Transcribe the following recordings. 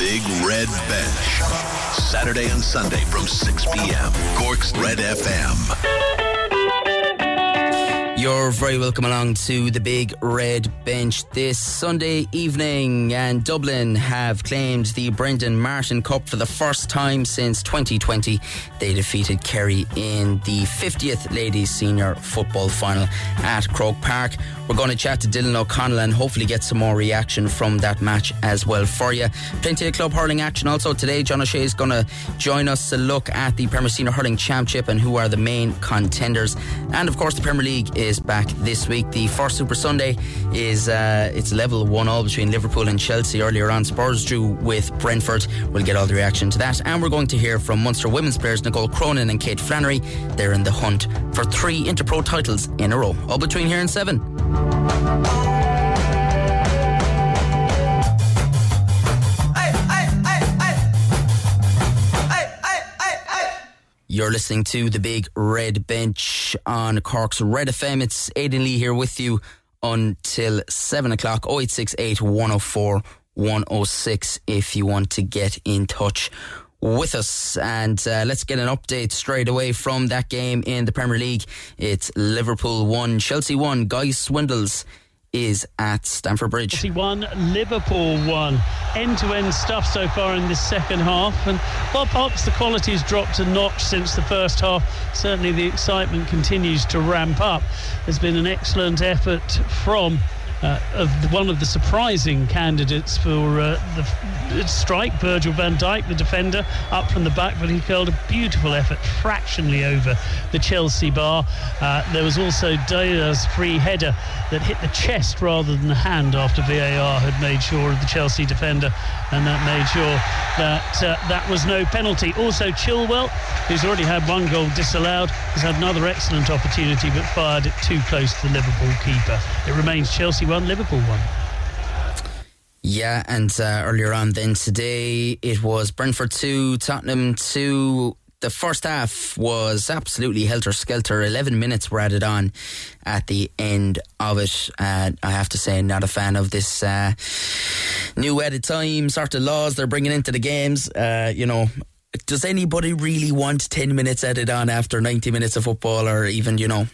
Big Red Bench. Saturday and Sunday from 6 p.m. Cork's Red FM. You're very welcome along to the Big Red Bench this Sunday evening. And Dublin have claimed the Brendan Martin Cup for the first time since 2020. They defeated Kerry in the 50th Ladies Senior Football Final at Croke Park. We're going to chat to Dylan O'Connell and hopefully get some more reaction from that match as well for you. Plenty of club hurling action also today. John O'Shea is going to join us to look at the Premier Senior Hurling Championship and who are the main contenders. And of course, the Premier League is back this week. The first Super Sunday is uh, it's level one all between Liverpool and Chelsea. Earlier on, Spurs drew with Brentford. We'll get all the reaction to that, and we're going to hear from Munster women's players Nicole Cronin and Kate Flannery. They're in the hunt for three Interpro titles in a row, all between here and seven. You're listening to the Big Red Bench on Cork's Red FM. It's Aidan Lee here with you until 7 o'clock. 0868 104 106 if you want to get in touch with us. And uh, let's get an update straight away from that game in the Premier League. It's Liverpool 1, Chelsea 1. Guy Swindells is at Stamford Bridge. Won, Liverpool won. End to end stuff so far in this second half. And while perhaps the quality has dropped a notch since the first half, certainly the excitement continues to ramp up. There's been an excellent effort from uh, of one of the surprising candidates for uh, the strike, Virgil van Dijk, the defender, up from the back, but he curled a beautiful effort fractionally over the Chelsea bar. Uh, there was also Dia's free header that hit the chest rather than the hand after VAR had made sure of the Chelsea defender, and that made sure that uh, that was no penalty. Also, Chilwell, who's already had one goal disallowed, has had another excellent opportunity but fired it too close to the Liverpool keeper. It remains Chelsea 1, Liverpool 1. Yeah, and uh, earlier on then today it was Brentford 2, Tottenham 2. The first half was absolutely helter skelter. 11 minutes were added on at the end of it. Uh, I have to say, not a fan of this uh, new added time sort of laws they're bringing into the games. Uh, you know, does anybody really want 10 minutes added on after 90 minutes of football or even, you know,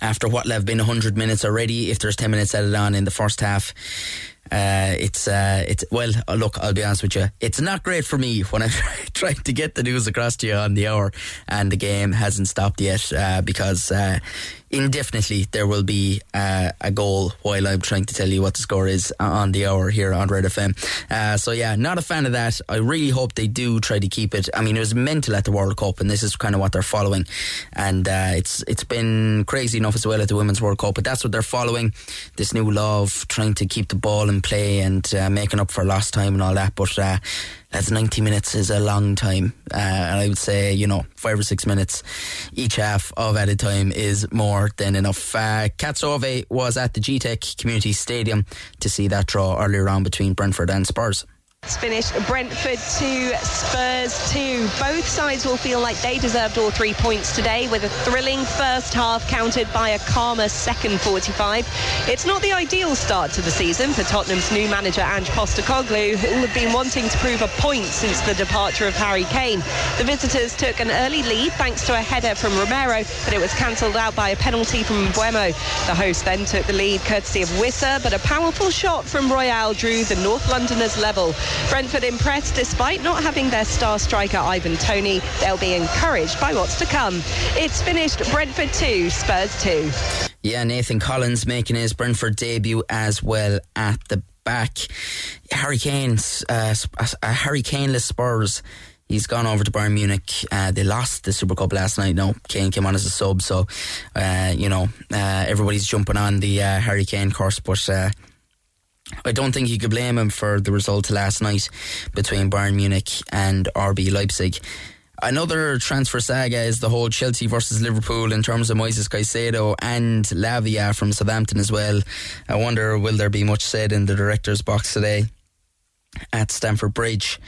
after what have been 100 minutes already, if there's 10 minutes added on in the first half, uh, it's uh, it's well. Uh, look, I'll be honest with you. It's not great for me when I try to get the news across to you on the hour, and the game hasn't stopped yet uh, because uh, indefinitely there will be uh, a goal while I'm trying to tell you what the score is on the hour here on Red FM. Uh, so yeah, not a fan of that. I really hope they do try to keep it. I mean, it was mental at the World Cup, and this is kind of what they're following. And uh, it's it's been crazy enough as well at the Women's World Cup, but that's what they're following. This new love, trying to keep the ball in play and uh, making up for lost time and all that. But uh, that's 90 minutes is a long time. Uh, and I would say, you know, five or six minutes each half of added time is more than enough. Uh, Katsove was at the Gtech Community Stadium to see that draw earlier on between Brentford and Spurs. It's finished Brentford 2, Spurs 2. Both sides will feel like they deserved all three points today with a thrilling first half countered by a calmer second 45. It's not the ideal start to the season for Tottenham's new manager Ange Postecoglou, who have been wanting to prove a point since the departure of Harry Kane. The visitors took an early lead thanks to a header from Romero, but it was cancelled out by a penalty from Mbeumo. The host then took the lead courtesy of Wissa, but a powerful shot from Royal drew the North Londoners level. Brentford impressed despite not having their star striker Ivan Toney. They'll be encouraged by what's to come. It's finished Brentford 2, Spurs 2. Yeah, Nathan Collins making his Brentford debut as well at the back. Harry Kane's uh, uh, Harry Kaneless Spurs. He's gone over to Bayern Munich. Uh, they lost the Super Cup last night. No, Kane came on as a sub, so uh, you know uh, everybody's jumping on the uh, Harry Kane course, but I don't think you could blame him for the result last night between Bayern Munich and RB Leipzig. Another transfer saga is the whole Chelsea versus Liverpool in terms of Moises Caicedo and Lavia from Southampton as well. I wonder will there be much said in the director's box today at Stamford Bridge,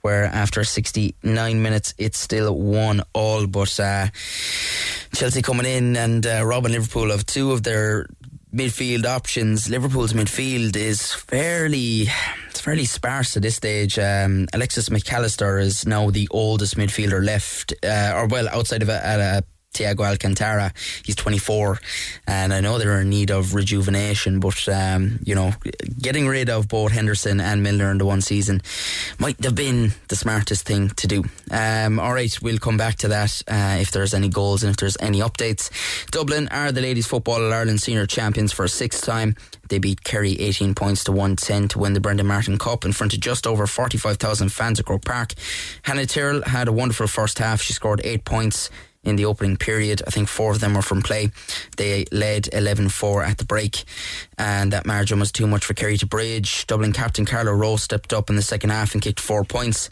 where after 69 minutes it's still one all. But uh, Chelsea coming in and uh, Liverpool of two of their midfield options, Liverpool's midfield is fairly it's fairly sparse at this stage. Um, Alexis Mac Allister is now the oldest midfielder left, uh, or well, outside of a, a Thiago Alcantara. He's 24, and I know they're in need of rejuvenation, but um, you know, getting rid of both Henderson and Milner in the one season might have been the smartest thing to do. Um, all right, we'll come back to that uh, if there's any goals and if there's any updates. Dublin are the ladies' football Ireland senior champions for a sixth time. They beat Kerry 18 points to 110 to win the Brendan Martin Cup in front of just over 45,000 fans at Croke Park. Hannah Tyrrell had a wonderful first half. She scored eight points in the opening period. I think four of them were from play. They led 11 4 at the break, and that margin was too much for Kerry to bridge. Dublin captain Carla Rowe stepped up in the second half and kicked four points.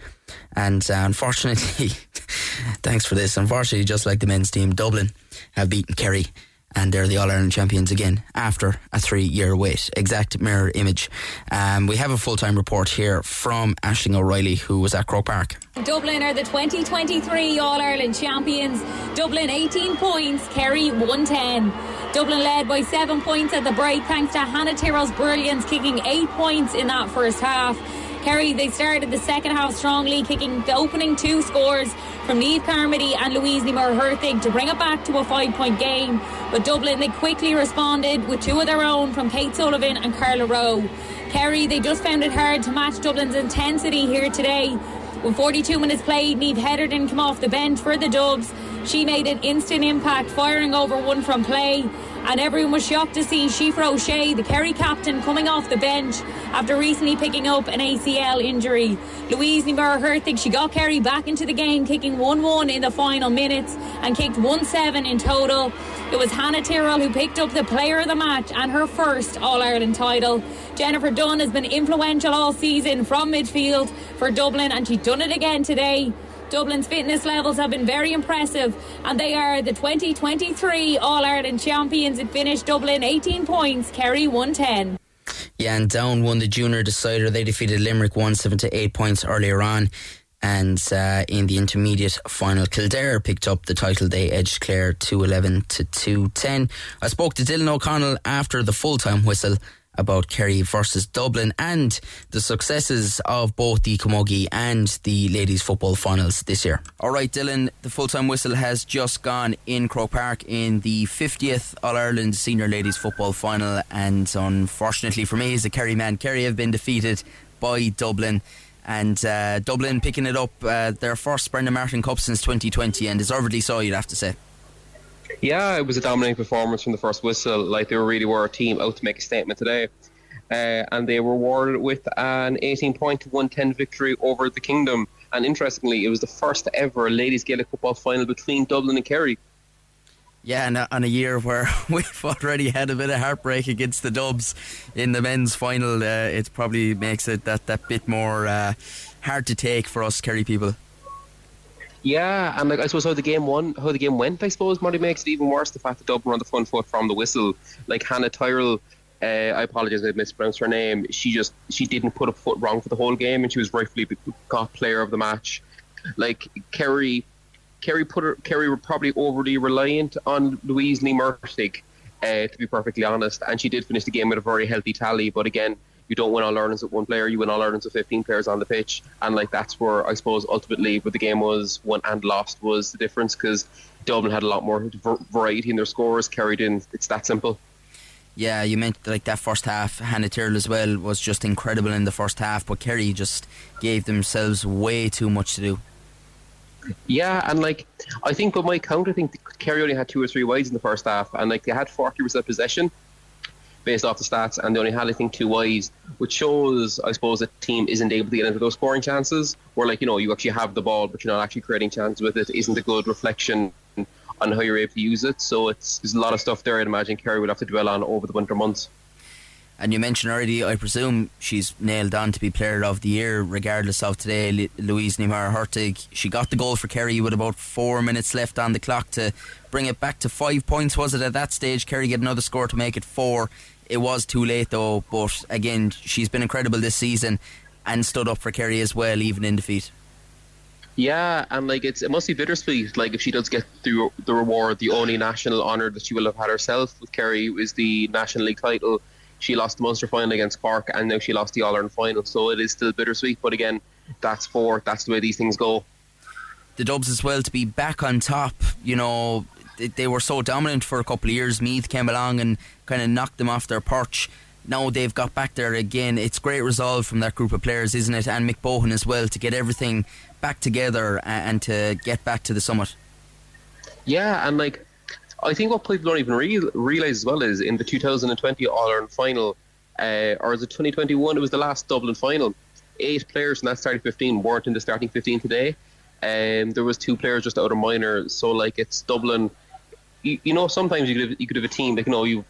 And uh, unfortunately, thanks for this. Unfortunately, just like the men's team, Dublin have beaten Kerry and they're the All Ireland champions again after a three year wait. Exact mirror image. Um, we have a full time report here from Ashling O'Reilly, who was at Croke Park. Dublin are the 2023 All Ireland champions. Dublin 18 points, Kerry 110. Dublin led by seven points at the break thanks to Hannah Tyrrell's brilliance, kicking eight points in that first half. Kerry, they started the second half strongly, kicking the opening two scores from Niamh Carmody and Louise Ní Mhuircheartaigh to bring it back to a five point game. But Dublin, they quickly responded with two of their own from Kate Sullivan and Carla Rowe. Kerry, they just found it hard to match Dublin's intensity here today. With 42 minutes played, Niamh Hetherton came off the bench for the Dubs. She made an instant impact, firing over one from play and everyone was shocked to see Síofra O'Shea, the Kerry captain, coming off the bench after recently picking up an ACL injury. Louise Ní Mhuircheartaigh, she got Kerry back into the game, kicking 1 1 in the final minutes and kicked 1 7 in total. It was Hannah Tyrrell who picked up the player of the match and her first All Ireland title. Jennifer Dunne has been influential all season from midfield for Dublin and she's done it again today. Dublin's fitness levels have been very impressive, and they are the 2023 All Ireland champions. It finished Dublin 18 points, Kerry 110. Yeah, and Down won the junior decider. They defeated Limerick 1 7 to 8 points earlier on. And uh, in the intermediate final, Kildare picked up the title. They edged Clare 211 to 210. I spoke to Dylan O'Connell after the full time whistle about Kerry versus Dublin and the successes of both the Camogie and the ladies football finals this year. All right, Dylan, the full time whistle has just gone in Croke Park in the 50th All Ireland Senior Ladies Football Final, and unfortunately for me, as a Kerry man, Kerry have been defeated by Dublin. And uh, Dublin picking it up, uh, their first Brendan Martin Cup since 2020, and deservedly so, you'd have to say. Yeah, it was a dominating performance from the first whistle. Like they really were a team out to make a statement today. Uh, and they were rewarded with an 18 point to 110 victory over the Kingdom. And interestingly, it was the first ever ladies Gaelic football final between Dublin and Kerry. Yeah, and on a year where we've already had a bit of heartbreak against the Dubs in the men's final, uh, it probably makes it that, that bit more uh, hard to take for us Kerry people. Yeah, and like I suppose how the game won, how the game went, I suppose, Marty makes it even worse. The fact that Dublin were on the front foot from the whistle, like Hannah Tyrrell. Uh, I apologise, I mispronounced her name. She just she didn't put a foot wrong for the whole game, and she was rightfully got player of the match. Like Kerry, Kerry put her, Kerry were probably overly reliant on Louise Ní Mhuircheartaigh, uh, to be perfectly honest, and she did finish the game with a very healthy tally. But again, you don't win all Irelands with one player, you win all Irelands with 15 players on the pitch. And like that's where I suppose ultimately what the game was won and lost was the difference because Dublin had a lot more variety in their scores carried in. It's that simple. Yeah, you meant like that first half. Hannah Tyrrell as well was just incredible in the first half, but Kerry just gave themselves way too much to do. Yeah, and like I think by my count, I think Kerry only had two or three wides in the first half, and like they had forty percent possession, based off the stats, and they only had I think two wides, which shows I suppose that team isn't able to get into those scoring chances. Where like you know you actually have the ball, but you're not actually creating chances with it. Isn't a good reflection on how you're able to use it. So it's there's a lot of stuff there. I'd imagine Kerry would have to dwell on over the winter months. And you mentioned already, I presume she's nailed on to be Player of the Year, regardless of today. Louise Ní Mhuircheartaigh, she got the goal for Kerry with about four minutes left on the clock to bring it back to five points. Was it at that stage? Kerry get another score to make it four. It was too late though, but again, she's been incredible this season and stood up for Kerry as well, even in defeat. Yeah, and like it's it must be bittersweet. Like if she does get through the reward, the only national honour that she will have had herself with Kerry is the National League title. She lost the Munster final against Cork, and now she lost the All Ireland final. So it is still bittersweet. But again, that's sport. That's the way these things go. The Dubs as well to be back on top. You know, they, were so dominant for a couple of years. Meath came along and kind of knocked them off their perch now they've got back there again. It's great resolve from that group of players, isn't it? And Mick Bohan as well to get everything back together and to get back to the summit. Yeah, and like I think what people don't even re- realize as well is in the 2020 All Ireland final, uh, or is it 2021? It was the last Dublin final. Eight players in that starting 15 weren't in the starting 15 today. Um, there was two players just out of minor, so like it's Dublin. You, you know, sometimes you could have, you could have a team like you know you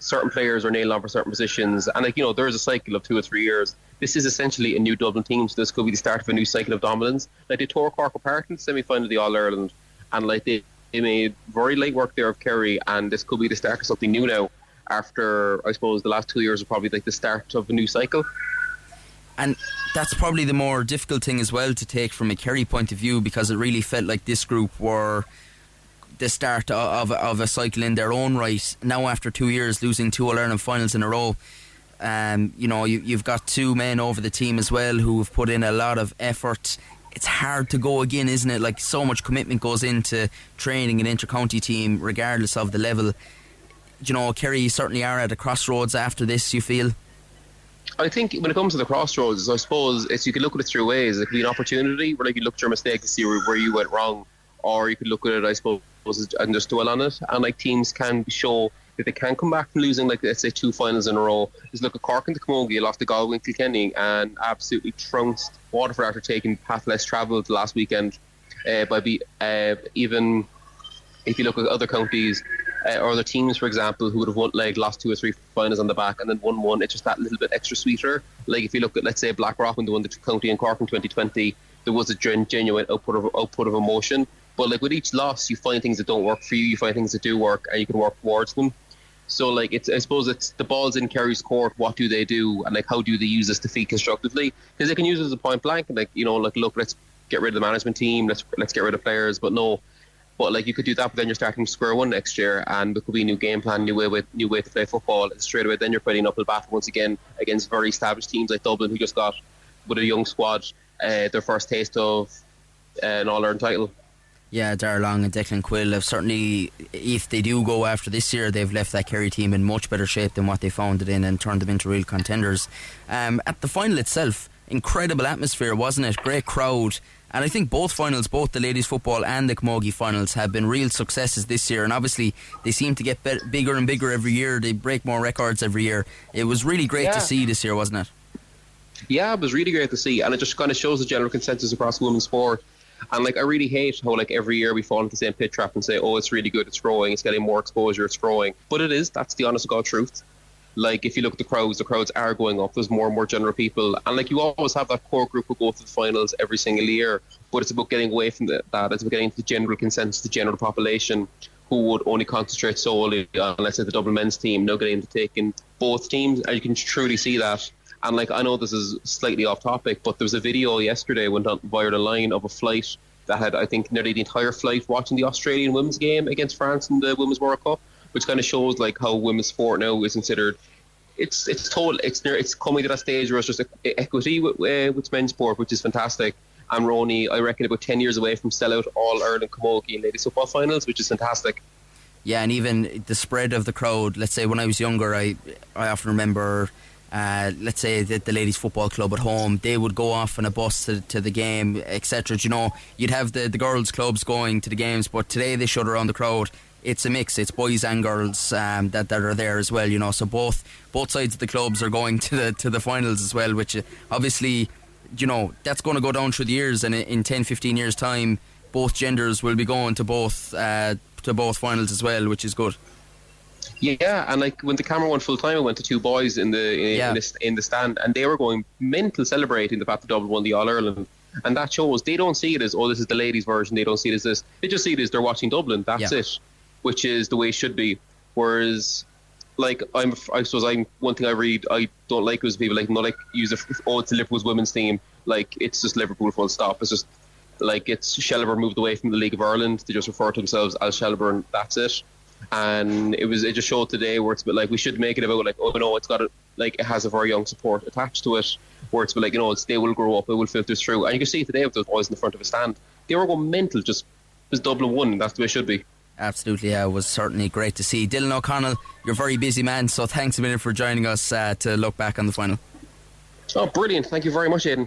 certain players are nailed on for certain positions, and like you know, there is a cycle of two or three years. This is essentially a new Dublin team, so this could be the start of a new cycle of dominance. Like they tore Cork apart in the semi final of the All Ireland, and like they, they made very late work there of Kerry, and this could be the start of something new now. After I suppose the last two years are probably like the start of a new cycle. And that's probably the more difficult thing as well to take from a Kerry point of view because it really felt like this group were the start of, of a cycle in their own right. Now, after two years losing two All Ireland finals in a row, um, you know, you, have got two men over the team as well who have put in a lot of effort. It's hard to go again, isn't it? Like so much commitment goes into training an inter-county team, regardless of the level. You know, Kerry certainly are at a crossroads after this. You feel? I think when it comes to the crossroads, I suppose it's you can look at it through ways. It could be an opportunity where like you look at your mistake to see where, where you went wrong, or you could look at it, I suppose, and just dwell on it. And like teams can show that they can come back from losing, like let's say two finals in a row. Just look at Cork and the Camogie, lost to Galway and Kilkenny, and absolutely trounced Waterford after taking path less travelled last weekend. Uh, by be uh, even if you look at other counties uh, or other teams, for example, who would have won like lost two or three finals on the back and then won one, it's just that little bit extra sweeter. Like if you look at let's say Blackrock when they won the county in Cork in 2020, there was a genuine output of output of emotion. But like with each loss, you find things that don't work for you. You find things that do work, and you can work towards them. So like it's I suppose it's the balls in Kerry's court. What do they do, and like how do they use this defeat constructively? Because they can use it as a point blank, and like you know, like look, let's get rid of the management team. Let's let's get rid of players. But no, but like you could do that, but then you're starting square one next year, and it could be a new game plan, new way with new way to play football. And straight away, then you're fighting uphill battle once again against very established teams like Dublin, who just got with a young squad uh, their first taste of uh, an All Ireland title. Yeah, Darragh Long and Declan Quill have certainly, if they do go after this year, they've left that Kerry team in much better shape than what they found it in and turned them into real contenders. Um, at the final itself, incredible atmosphere, wasn't it? Great crowd. And I think both finals, both the ladies' football and the Camogie finals, have been real successes this year. And obviously, they seem to get bigger and bigger every year. They break more records every year. It was really great yeah. to see this year, wasn't it? Yeah, it was really great to see. And it just kind of shows the general consensus across women's sport and like I really hate how like every year we fall into the same pit trap and say, oh, it's really good, it's growing, it's getting more exposure, it's growing. But it is. That's the honest God truth. Like if you look at the crowds, the crowds are going up. There's more and more general people, and like you always have that core group who go to the finals every single year. But it's about getting away from the, that. It's about getting to the general consensus, the general population who would only concentrate solely on, let's say, the double men's team. Now getting to taking both teams, and you can truly see that and like I know this is slightly off topic, but there was a video yesterday went on via the line of a flight that had I think nearly the entire flight watching the Australian women's game against France in the Women's World Cup, which kind of shows like how women's sport now is considered. It's it's total it's near it's coming to that stage where it's just equity with, uh, with men's sport, which is fantastic. And we're I reckon about ten years away from sellout all Ireland camogie and ladies football finals, which is fantastic. Yeah, and even the spread of the crowd. Let's say when I was younger, I I often remember uh, let's say the, the ladies football club at home, they would go off on a bus to, to the game, etc. You know, you'd have the, the girls clubs going to the games, but today they shut around the crowd. It's a mix. It's boys and girls um, that, that are there as well. You know, so both both sides of the clubs are going to the to the finals as well, which uh, obviously, you know, that's going to go down through the years, and in 10, 15 years time, both genders will be going to both uh, to both finals as well, which is good. Yeah, and like when the camera went full time, it went to two boys in the in, yeah. in, the, in the stand, and they were going mental celebrating the fact that Dublin won the All Ireland. And that shows they don't see it as oh this is the ladies' version. They don't see it as this. They just see it as they're watching Dublin. That's yeah. it, which is the way it should be. Whereas, like I'm, I suppose I'm one thing I read I don't like is people like not like use it. Oh, it's Liverpool's women's team. Like it's just Liverpool full stop. It's just like it's Shelbourne moved away from the League of Ireland. They just refer to themselves as Shelbourne. That's it. And it was it just showed today where it's a bit like we should make it about like oh no it's got a, like it has a very young support attached to it where it's like you know it's, they will grow up it will filter through and you can see today with those boys in the front of a stand they were going mental just was Dublin one that's the way it should be. Absolutely, yeah, it was certainly great to see. Dylan O'Connell, you're a very busy man, so thanks a minute for joining us uh, to look back on the final. Oh, brilliant. Thank you very much, Aidan.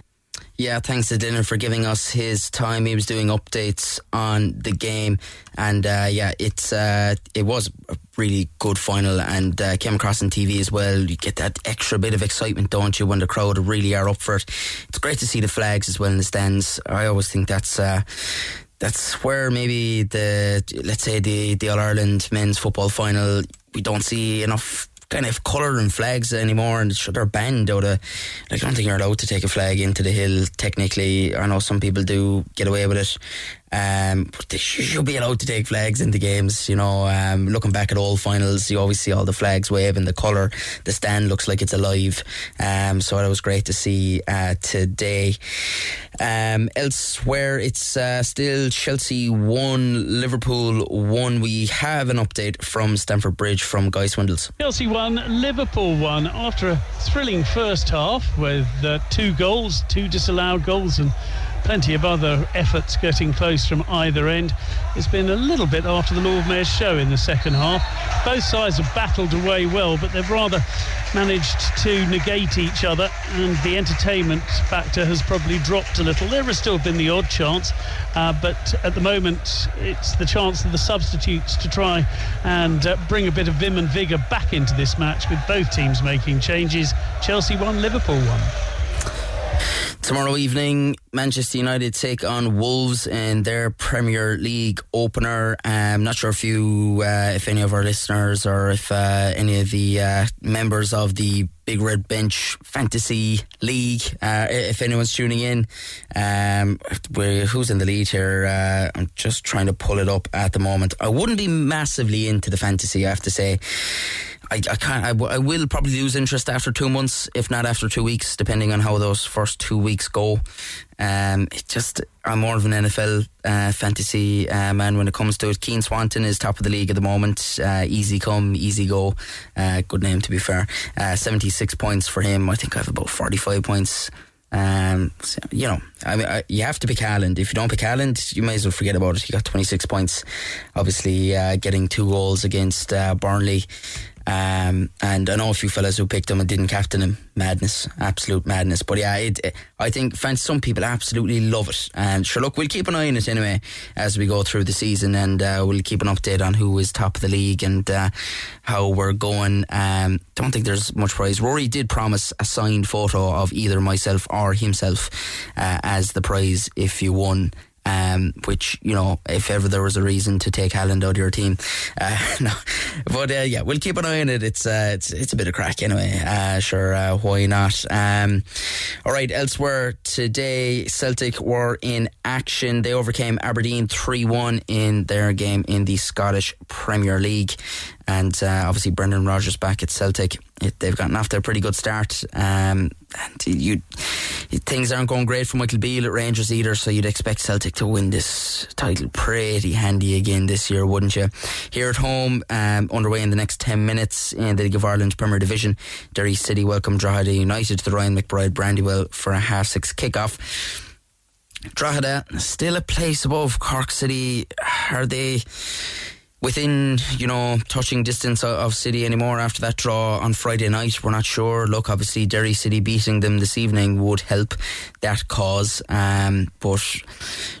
Yeah, thanks to Dylan for giving us his time. He was doing updates on the game, and uh, yeah, it's uh, it was a really good final, and uh, came across on TV as well. You get that extra bit of excitement, don't you, when the crowd really are up for it? It's great to see the flags as well in the stands. I always think that's uh, that's where maybe the let's say the the All Ireland men's football final we don't see enough kind of colouring flags anymore, and they're banned out of. Like, I don't think you're allowed to take a flag into the hill. Technically, I know some people do get away with it, um, but they should be allowed to take flags in the games. You know, um, looking back at all finals, you always see all the flags waving. The colour, the stand looks like it's alive. Um, so it was great to see uh, today. Um, elsewhere, it's uh, still Chelsea one, Liverpool one. We have an update from Stamford Bridge from Guy Swindells. Chelsea won, Liverpool won after a thrilling first half with uh, two goals, two disallowed goals, and plenty of other efforts getting close from either end. It's been a little bit after the Lord Mayor's show in the second half. Both sides have battled away well, but they've rather managed to negate each other, and the entertainment factor has probably dropped a little. There has still been the odd chance, uh, but at the moment, it's the chance of the substitutes to try and uh, bring a bit of vim and vigour back into this match with both teams making changes. Chelsea won, Liverpool won. Tomorrow evening, Manchester United take on Wolves in their Premier League opener. I'm um, not sure if you, uh, if any of our listeners or if uh, any of the uh, members of the Big Red Bench Fantasy League, uh, if anyone's tuning in, um, who's in the lead here? Uh, I'm just trying to pull it up at the moment. I wouldn't be massively into the fantasy, I have to say. I, I can't. I, w- I will probably lose interest after two months, if not after two weeks, depending on how those first two weeks go. Um, it just I'm more of an NFL uh, fantasy uh, man when it comes to it. Cian Swanton is top of the league at the moment. Uh, easy come, easy go. Uh, good name to be fair. Uh, 76 points for him. I think I have about 45 points. Um, so, you know, I mean, I, you have to pick Haaland. If you don't pick Haaland, you may as well forget about it. He got 26 points. Obviously, uh, getting two goals against Burnley. Um, and I know a few fellas who picked him and didn't captain him. Madness, absolute madness. But yeah, it, it, I think fans, some people absolutely love it. And sure, look, we'll keep an eye on it anyway as we go through the season, and uh, we'll keep an update on who is top of the league and uh, how we're going. Um, don't think there's much prize. Rory did promise a signed photo of either myself or himself uh, as the prize if you won um, which you know, if ever there was a reason to take Haaland out of your team, uh, no. But uh, yeah, we'll keep an eye on it. It's uh, it's it's a bit of crack anyway. Uh, sure, uh, why not? Um, all right. Elsewhere today, Celtic were in action. They overcame Aberdeen three one in their game in the Scottish Premier League and uh, obviously Brendan Rodgers back at Celtic. It, they've gotten off to a pretty good start. Um, and you, things aren't going great for Michael Beale at Rangers either, so you'd expect Celtic to win this title pretty handy again this year, wouldn't you? Here at home, um, underway in the next 10 minutes in the League of Ireland Premier Division, Derry City welcome Drogheda United to the Ryan McBride Brandywell for a half six kickoff. Drogheda still a place above Cork City. Are they? Within, you know, touching distance of City anymore after that draw on Friday night. We're not sure. Look, obviously, Derry City beating them this evening would help that cause. Um, but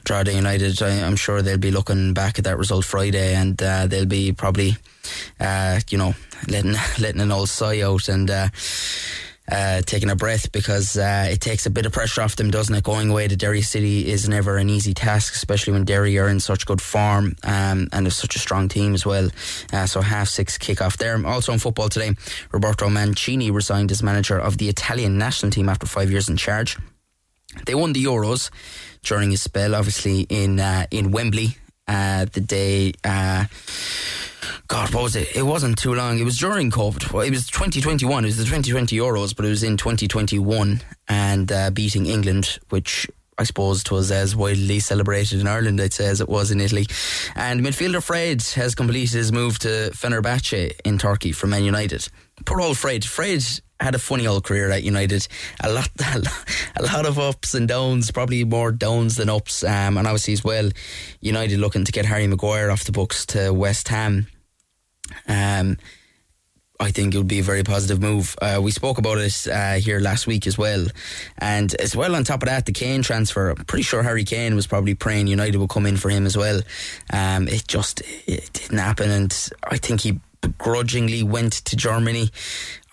Drogheda United, I, am sure they'll be looking back at that result Friday and uh, they'll be probably, uh, you know, letting letting an old sigh out and. Uh, uh, taking a breath because uh, it takes a bit of pressure off them, doesn't it? Going away to Derry City is never an easy task, especially when Derry are in such good form um, and have such a strong team as well. Uh, so half six kick off there. Also in football today, Roberto Mancini resigned as manager of the Italian national team after five years in charge. They won the Euros during his spell, obviously in uh, in Wembley. Uh, the day uh, God, what was it? It wasn't too long. It was during COVID. Well, it was 2021. It was the 2020 Euros, but it was in 2021 and uh, beating England, which I suppose it was as widely celebrated in Ireland, I'd say, as it was in Italy. And midfielder Fred has completed his move to Fenerbahce in Turkey from Man United. Poor old Fred. Fred had a funny old career at United. A lot, a lot of ups and downs, probably more downs than ups. Um, and obviously, as well, United looking to get Harry Maguire off the books to West Ham. Um, I think it would be a very positive move. Uh, we spoke about it uh, here last week as well. And as well, on top of that, the Kane transfer, I'm pretty sure Harry Kane was probably praying United would come in for him as well. Um, it just it didn't happen. And I think he begrudgingly went to Germany.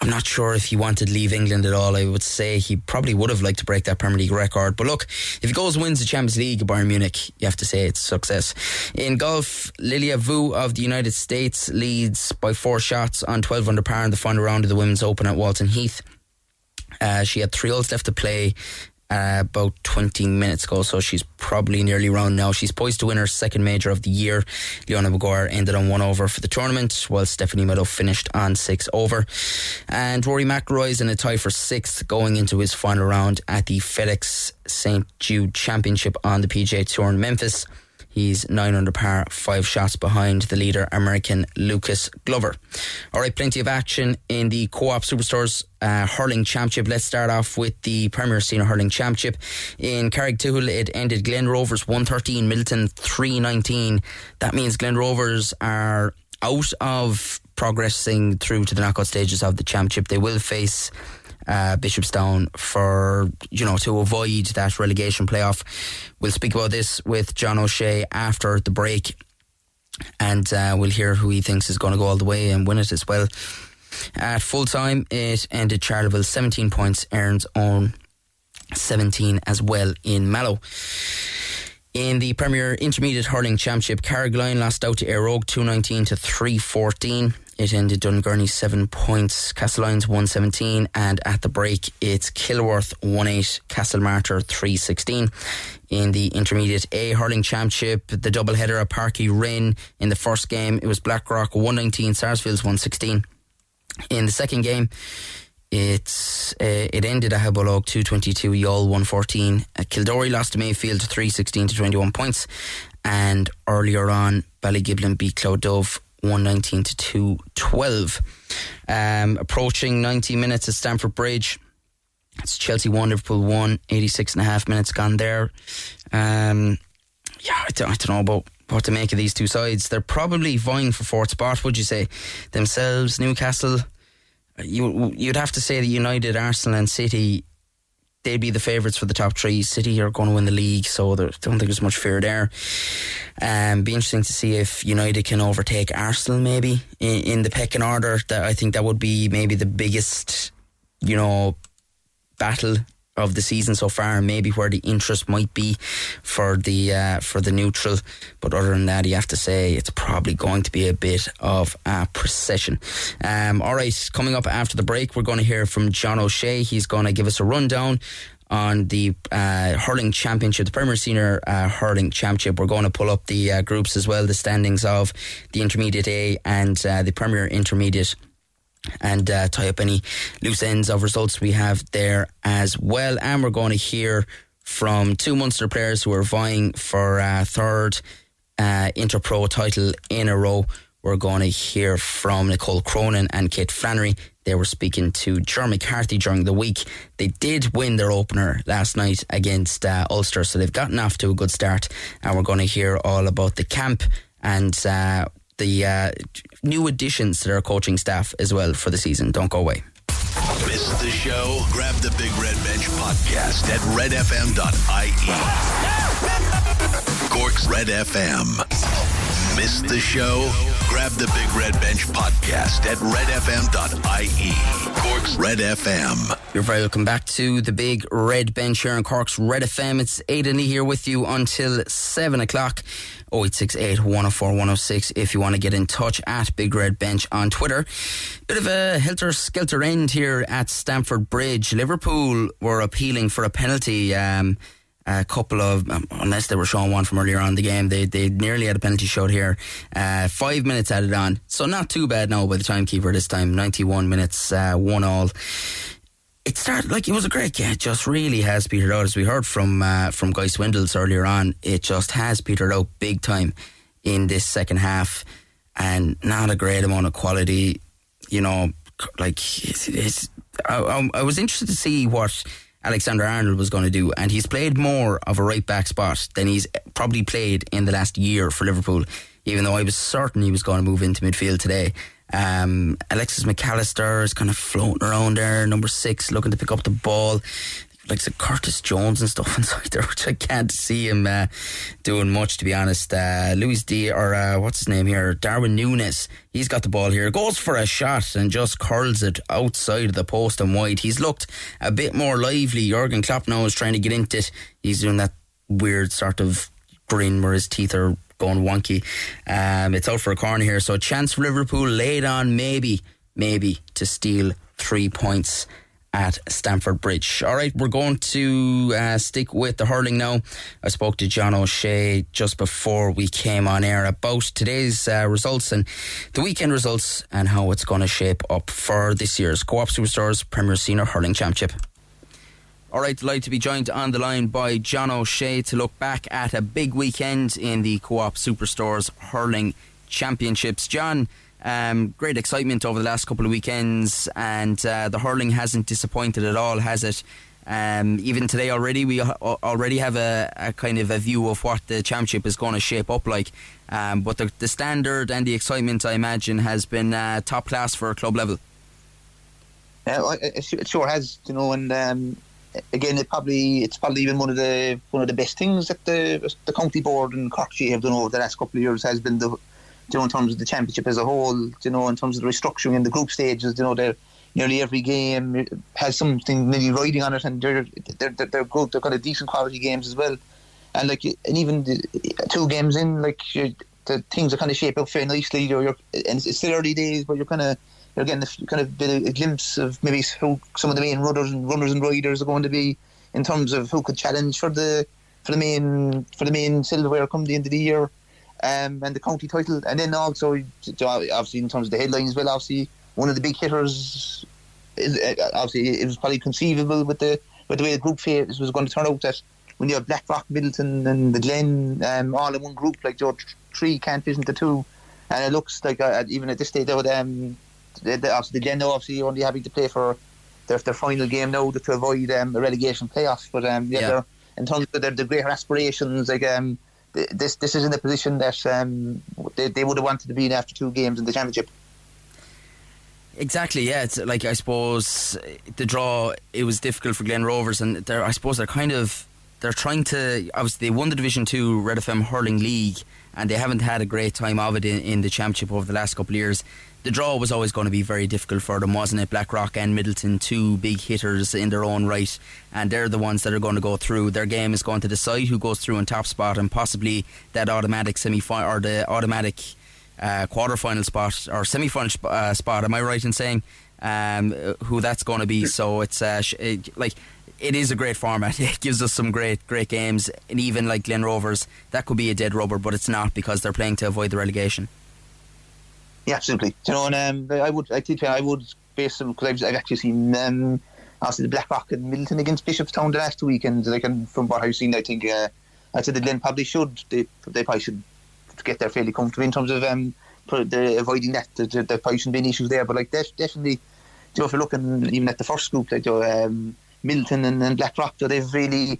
I'm not sure if he wanted to leave England at all. I would say he probably would have liked to break that Premier League record. But look, if he goes wins the Champions League at Bayern Munich, you have to say it's success. In golf, Lilia Vu of the United States leads by four shots on 12 under par in the final round of the Women's Open at Walton Heath. Uh, she had three holes left to play uh, about 20 minutes ago, so she's probably nearly round now. She's poised to win her second major of the year. Leona Maguire ended on one over for the tournament, while Stephanie Meadow finished on six over. And Rory McIlroy is in a tie for sixth going into his final round at the FedEx St. Jude Championship on the PGA Tour in Memphis. He's nine under par, five shots behind the leader, American Lucas Glover. All right, plenty of action in the Co-op Superstores uh, Hurling Championship. Let's start off with the Premier Senior Hurling Championship. In Carrigtwohill, it ended Glen Rovers 113, Midleton 319. That means Glen Rovers are out of progressing through to the knockout stages of the championship. They will face uh, Bishopstown for you know to avoid that relegation playoff. We'll speak about this with John O'Shea after the break, and uh, we'll hear who he thinks is going to go all the way and win it as well. At full time, it ended Charleville 17 points, Erin's own 17 as well in Mallow. In the Premier Intermediate Hurling Championship, Carrigaline lost out to Éire 219 to 314. It ended Dungourney seven points, Castlelyons 117, and at the break it's Kilworth 1 8, Castlemartyr 316. In the Intermediate A Hurling Championship, the double header at Páirc Uí Rinn in the first game, it was Blackrock 119, Sarsfields 116. In the second game, it's uh, it ended Aghabullogue 222, Youghal 114. Uh, Kildorrery lost to Mayfield 316 to 21 points. And earlier on, Ballygiblin beat Cloughduv 119 to 212. Um, approaching 90 minutes at Stamford Bridge. It's Chelsea 1, Liverpool 1, 86 and a half minutes gone there. Um, yeah, I don't, I don't know about what to make of these two sides. They're probably vying for fourth spot, would you say? Themselves, Newcastle. You, you'd have to say that United, Arsenal, and City they'd be the favourites for the top three. City are going to win the league, so I don't think there's much fear there. Um, be interesting to see if United can overtake Arsenal maybe in, in the pecking order. That I think that would be maybe the biggest, you know, battle of the season so far, and maybe where the interest might be for the uh, for the neutral. But other than that, you have to say it's probably going to be a bit of a procession. Um, all right, coming up after the break, we're going to hear from John O'Shea. He's going to give us a rundown on the uh, hurling championship, the Premier Senior uh, Hurling Championship. We're going to pull up the uh, groups as well, the standings of the Intermediate A and uh, the Premier Intermediate and uh, tie up any loose ends of results we have there as well. And we're going to hear from two Munster players who are vying for a third uh, Interpro title in a row. We're going to hear from Nicole Cronin and Kate Flannery. They were speaking to Jeremy McCarthy during the week. They did win their opener last night against uh, Ulster, so they've gotten off to a good start. And we're going to hear all about the camp and uh, the uh, new additions to their coaching staff as well for the season. Don't go away. Missed the show? Grab the Big Red Bench podcast at redfm.ie. Cork's Red FM. Missed the show? Grab the Big Red Bench podcast at redfm.ie. Cork's Red FM. You're very welcome back to the Big Red Bench here on Cork's Red FM. It's Aidan Lee here with you until 7 o'clock. 0868 104 106 if you want to get in touch at Big Red Bench on Twitter. Bit of a helter skelter end here at Stamford Bridge. Liverpool were appealing for a penalty. Um, a couple of, um, unless they were showing one from earlier on in the game, they they nearly had a penalty shot here. Uh, five minutes added on, so not too bad now by the timekeeper this time. Ninety one minutes, uh, one all. It started like it was a great game. It just really has petered out, as we heard from uh, from Guy Swindells earlier on. It just has petered out big time in this second half, and not a great amount of quality. You know, like it's, it's I, I was interested to see what Alexander Arnold was going to do, and he's played more of a right back spot than he's probably played in the last year for Liverpool. Even though I was certain he was going to move into midfield today, um, Alexis Mac Allister is kind of floating around there, number six, looking to pick up the ball. Like Curtis Jones and stuff inside there, which I can't see him uh, doing much, to be honest. Uh, Luis D, or uh, what's his name here? Darwin Núñez. He's got the ball here, goes for a shot and just curls it outside of the post and wide. He's looked a bit more lively. Jurgen Klopp now is trying to get into it. He's doing that weird sort of grin where his teeth are going wonky. Um, it's out for a corner here, so chance for Liverpool laid on maybe, maybe to steal three points at Stamford Bridge. All right, we're going to uh, stick with the hurling now. I spoke to John O'Shea just before we came on air about today's uh, results and the weekend results and how it's going to shape up for this year's Co op Superstores Premier Senior Hurling Championship. All right, delighted to be joined on the line by John O'Shea to look back at a big weekend in the Co op Superstores Hurling Championships. John, um, great excitement over the last couple of weekends, and uh, the hurling hasn't disappointed at all, has it? Um, even today already, we already have a, a, kind of a view of what the championship is going to shape up like. Um, but the, the, standard and the excitement, I imagine, has been uh, top class for club level. Yeah, it sure has, you know, and um, again, it probably it's probably even one of the one of the best things that the the county board and Cork have done over the last couple of years has been the you know in terms of the championship as a whole. You know in terms of the restructuring in the group stages. You know they're nearly every game has something nearly riding on it, and they're they're they're good. They're kind of decent quality games as well. And like and even the, two games in, like the things are kind of shaping up very nicely. You're, you're and it's still early days, but you're kind of you're getting a kind of bit of a glimpse of maybe who some of the main runners and runners and riders are going to be in terms of who could challenge for the for the main for the main silverware come the end of the year, um, and the county title, and then also obviously in terms of the headlines, well, obviously one of the big hitters. Is, uh, obviously, it was probably conceivable with the with the way the group phase was going to turn out that when you have Blackrock, Midleton, and the Glen um, all in one group, like your three can't fit into two, and it looks like uh, even at this stage, they would um, the, the, obviously the obviously only having to play for their, their final game now to avoid um, a relegation playoff. But um, yeah, yeah. in terms of their, their greater aspirations, like um, this this is in a position that um, they, they would have wanted to be in after two games in the championship. Exactly, yeah. It's like I suppose the draw it was difficult for Glen Rovers, and they're I suppose they're kind of they're trying to obviously they won the Division Two Red FM Hurling League, and they haven't had a great time of it in, in the championship over the last couple of years the draw was always going to be very difficult for them, wasn't it? Blackrock and Midleton, two big hitters in their own right, and they're the ones that are going to go through. Their game is going to decide who goes through in top spot and possibly that automatic semi or the automatic uh, quarter final spot or semi final uh, spot. Am I right in saying um, who that's going to be? So it's uh, sh- it, like it is a great format. It gives us some great, great games, and even like Glen Rovers, that could be a dead rubber, but it's not because they're playing to avoid the relegation. Yeah, simply. You know, and um, I would, I think I would base them because I've, I've, actually seen um, obviously the Blackrock and Midleton against Bishopstown the last weekend. Like, and from what I've seen, I think uh, I said the Glen probably should. They, they probably should get there fairly comfortably in terms of um, the, avoiding that. There, there probably shouldn't be any issues there, but like def- definitely, you know, if you're looking even at the first group, like you know, um, Midleton and, and Blackrock, so they've really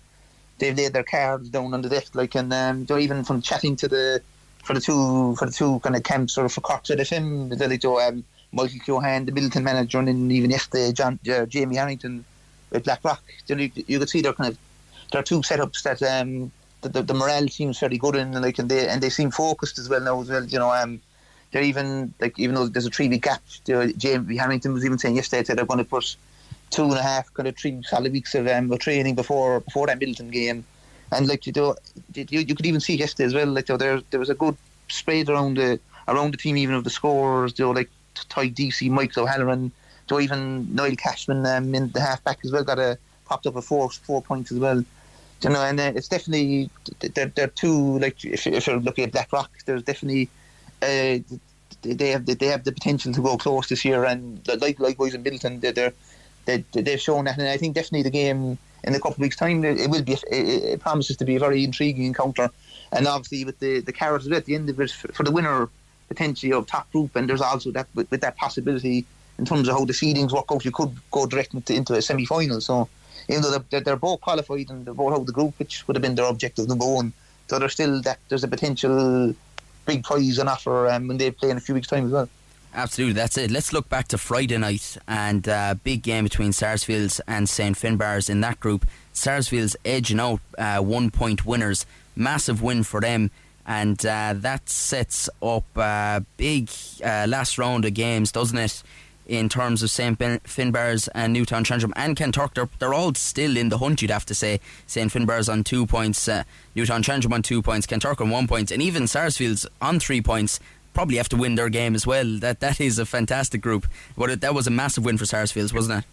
they've laid their cards down on the deck. Like, and um, you know, even from chatting to the for the two for the two kind of camps or for Cork FM, the like um, Michael Keohane, the Midleton manager, and even yesterday John uh, Jamie Harrington with Blackrock. You, know, you, you could see they're kind of there are two setups that um the, the, morale seems very good in, and like and they and they seem focused as well now as well. You know um. They're even like even though there's a three week gap, Jamie Harrington was even saying yesterday that they're going to put two and a half kind of three solid weeks of um, of training before before that Midleton game and like you know, you, you could even see yesterday as well. Like you know, there there was a good spread around the around the team, even of the scores. You know, like Tadhg Deasy, Mike O'Halloran, to even Niall Cashman um, in the halfback as well got a popped up a four four points as well. You know, and uh, it's definitely they're, they're two like if, if you're looking at Blackrock, there's definitely uh, they have the, they have the potential to go close this year, and like likewise in Midleton, they're, they're they, they've shown that, and I think definitely the game in a couple of weeks' time it, will be. It, promises to be a very intriguing encounter, and obviously with the the carrots at the end of it for, for the winner potentially of top group, and there's also that with, with, that possibility in terms of how the seedings work out, you could go direct into, into a semi final. So even though they're, they're, both qualified and they're both out of the group, which would have been their objective number one, so there's still that there's a potential big prize on offer um, when they play in a few weeks' time as well. Absolutely, that's it. Let's look back to Friday night and uh, big game between Sarsfields and St Finbarrs in that group. Sarsfields edging out uh, one point winners, massive win for them, and uh, that sets up a uh, big uh, last round of games, doesn't it? In terms of St Finbarrs and Newtownshandrum and Kanturk, they're, they're all still in the hunt. You'd have to say St Finbarrs on two points, uh, Newtownshandrum on two points, Kanturk on one point, and even Sarsfields on three points probably have to win their game as well. That that is a fantastic group. But that was a massive win for Sarsfields, wasn't it?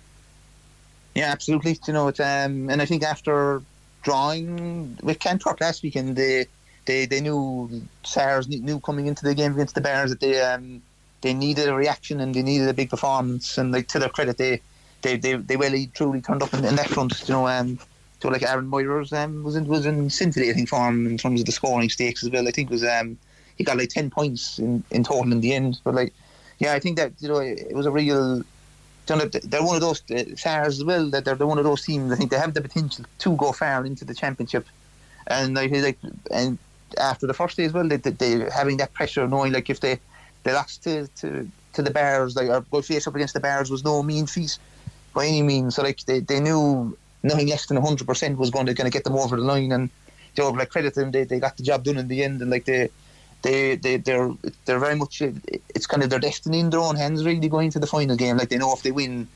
Yeah, absolutely. You know, um, and I think after drawing with Kanturk last weekend, they they, they knew Sars knew coming into the game against the Bears that they um, they needed a reaction and they needed a big performance. And like to their credit, they they they, they really truly turned up in, in that front. You know, um, so like Aaron Myers um, was in was in scintillating form in terms of the scoring stakes as well. I think was um, he got like ten points in, in total in the end. But like, yeah, I think that you know it was a real. They're one of those uh, as well. That they're, they're one of those teams. I think they have the potential to go far into the championship, and feel like and after the first day as well, they, they, they having that pressure, of knowing like if they they lost to, to, to the Bears, like or go face up against the Bears was no mean feat by any means. So like they, they knew nothing less than hundred percent was going to going to get them over the line, and you know, like credit them, they, they got the job done in the end, and like they they they they're they're very much it's kind of their destiny in their own hands really going to the final game. Like they know if they win,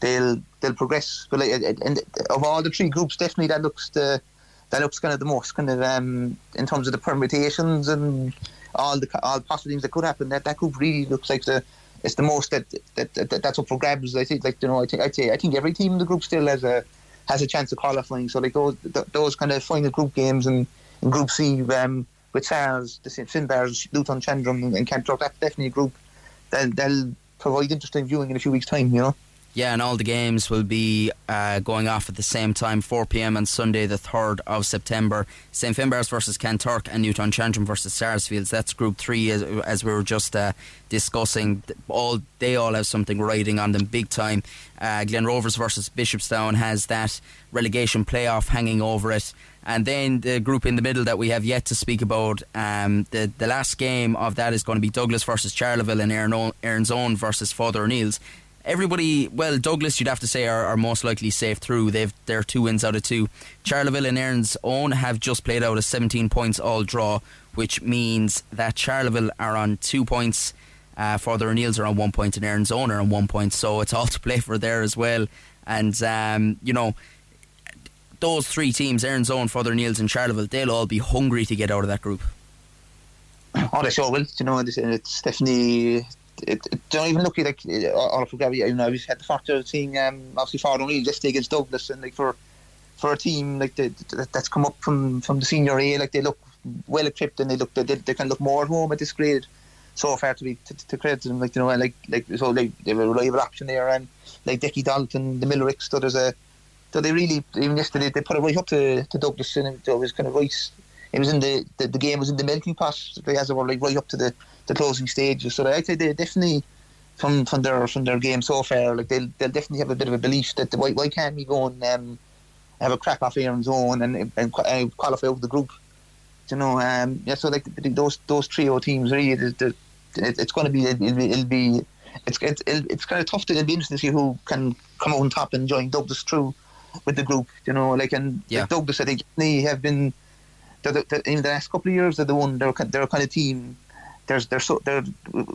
they'll they'll progress. But like and of all the three groups, definitely that looks the that looks kind of the most kind of um, in terms of the permutations and all the all possible things that could happen. That that group really looks like the it's the most that, that, that that's up for grabs. I think like you know I think I'd say I think every team in the group still has a has a chance of qualifying. So like those those kind of final group games and Group C um, with SARS, the St. Finbarrs, Newtownshandrum and Kanturk, that's definitely a group that they'll provide interesting viewing in a few weeks' time. You know. Yeah, and all the games will be uh, going off at the same time, 4 pm on Sunday, the 3rd of September. St Finbarrs versus Kanturk and Newtownshandrum versus Sarsfields. That's Group 3, as, as we were just uh, discussing. All They all have something riding on them big time. Uh, Glen Rovers versus Bishopstown has that relegation playoff hanging over it. And then the group in the middle that we have yet to speak about, um, the, the last game of that is going to be Douglas versus Charleville and Erin's Own versus Father O'Neill's everybody, well, Douglas, you'd have to say, are, are, most likely safe through. They've they're two wins out of two. Charleville and Erin's Own have just played out a 17 points all draw, which means that Charleville are on two points. Uh, Father O'Neill's are on one point and Erin's Own are on one point, so it's all to play for there as well. And um, you know, those three teams, Own, Father O'Neill's, and Charleville, they'll all be hungry to get out of that group. Oh, they sure will. You know, it's, it's definitely it, it, don't even look like all for Gabby. You know, I had the factor of seeing um, obviously Father O'Neill just against Douglas, and like for for a team like the, that's come up from from the senior A, like they look well equipped and they look they, they can look more at home at this grade. So far to be to, to credit them, like you know, like like so like they have a reliable option there, and like Dicky Dalton, the Millericks, so there's a so they really even yesterday they put it right up to, to Douglas, and it was kind of right. It was in the, the, the game was in the melting pot, as it were, like right up to the the closing stages. So I'd say they definitely from from their from their game so far, like they'll they'll definitely have a bit of a belief that the, why why can't we go and um, have a crack off Erin's Own and and, and qualify over the group. You know, um, yeah. So like those those trio teams really, it, it's going to be it'll be, it'll be it's it's it's kind of tough to be interesting to see who can come on top and join Douglas through with the group. You know, like and yeah. like Douglas, I think they have been. They're the, in the last couple of years, they're the one. They're they're a kind of team there's there's so there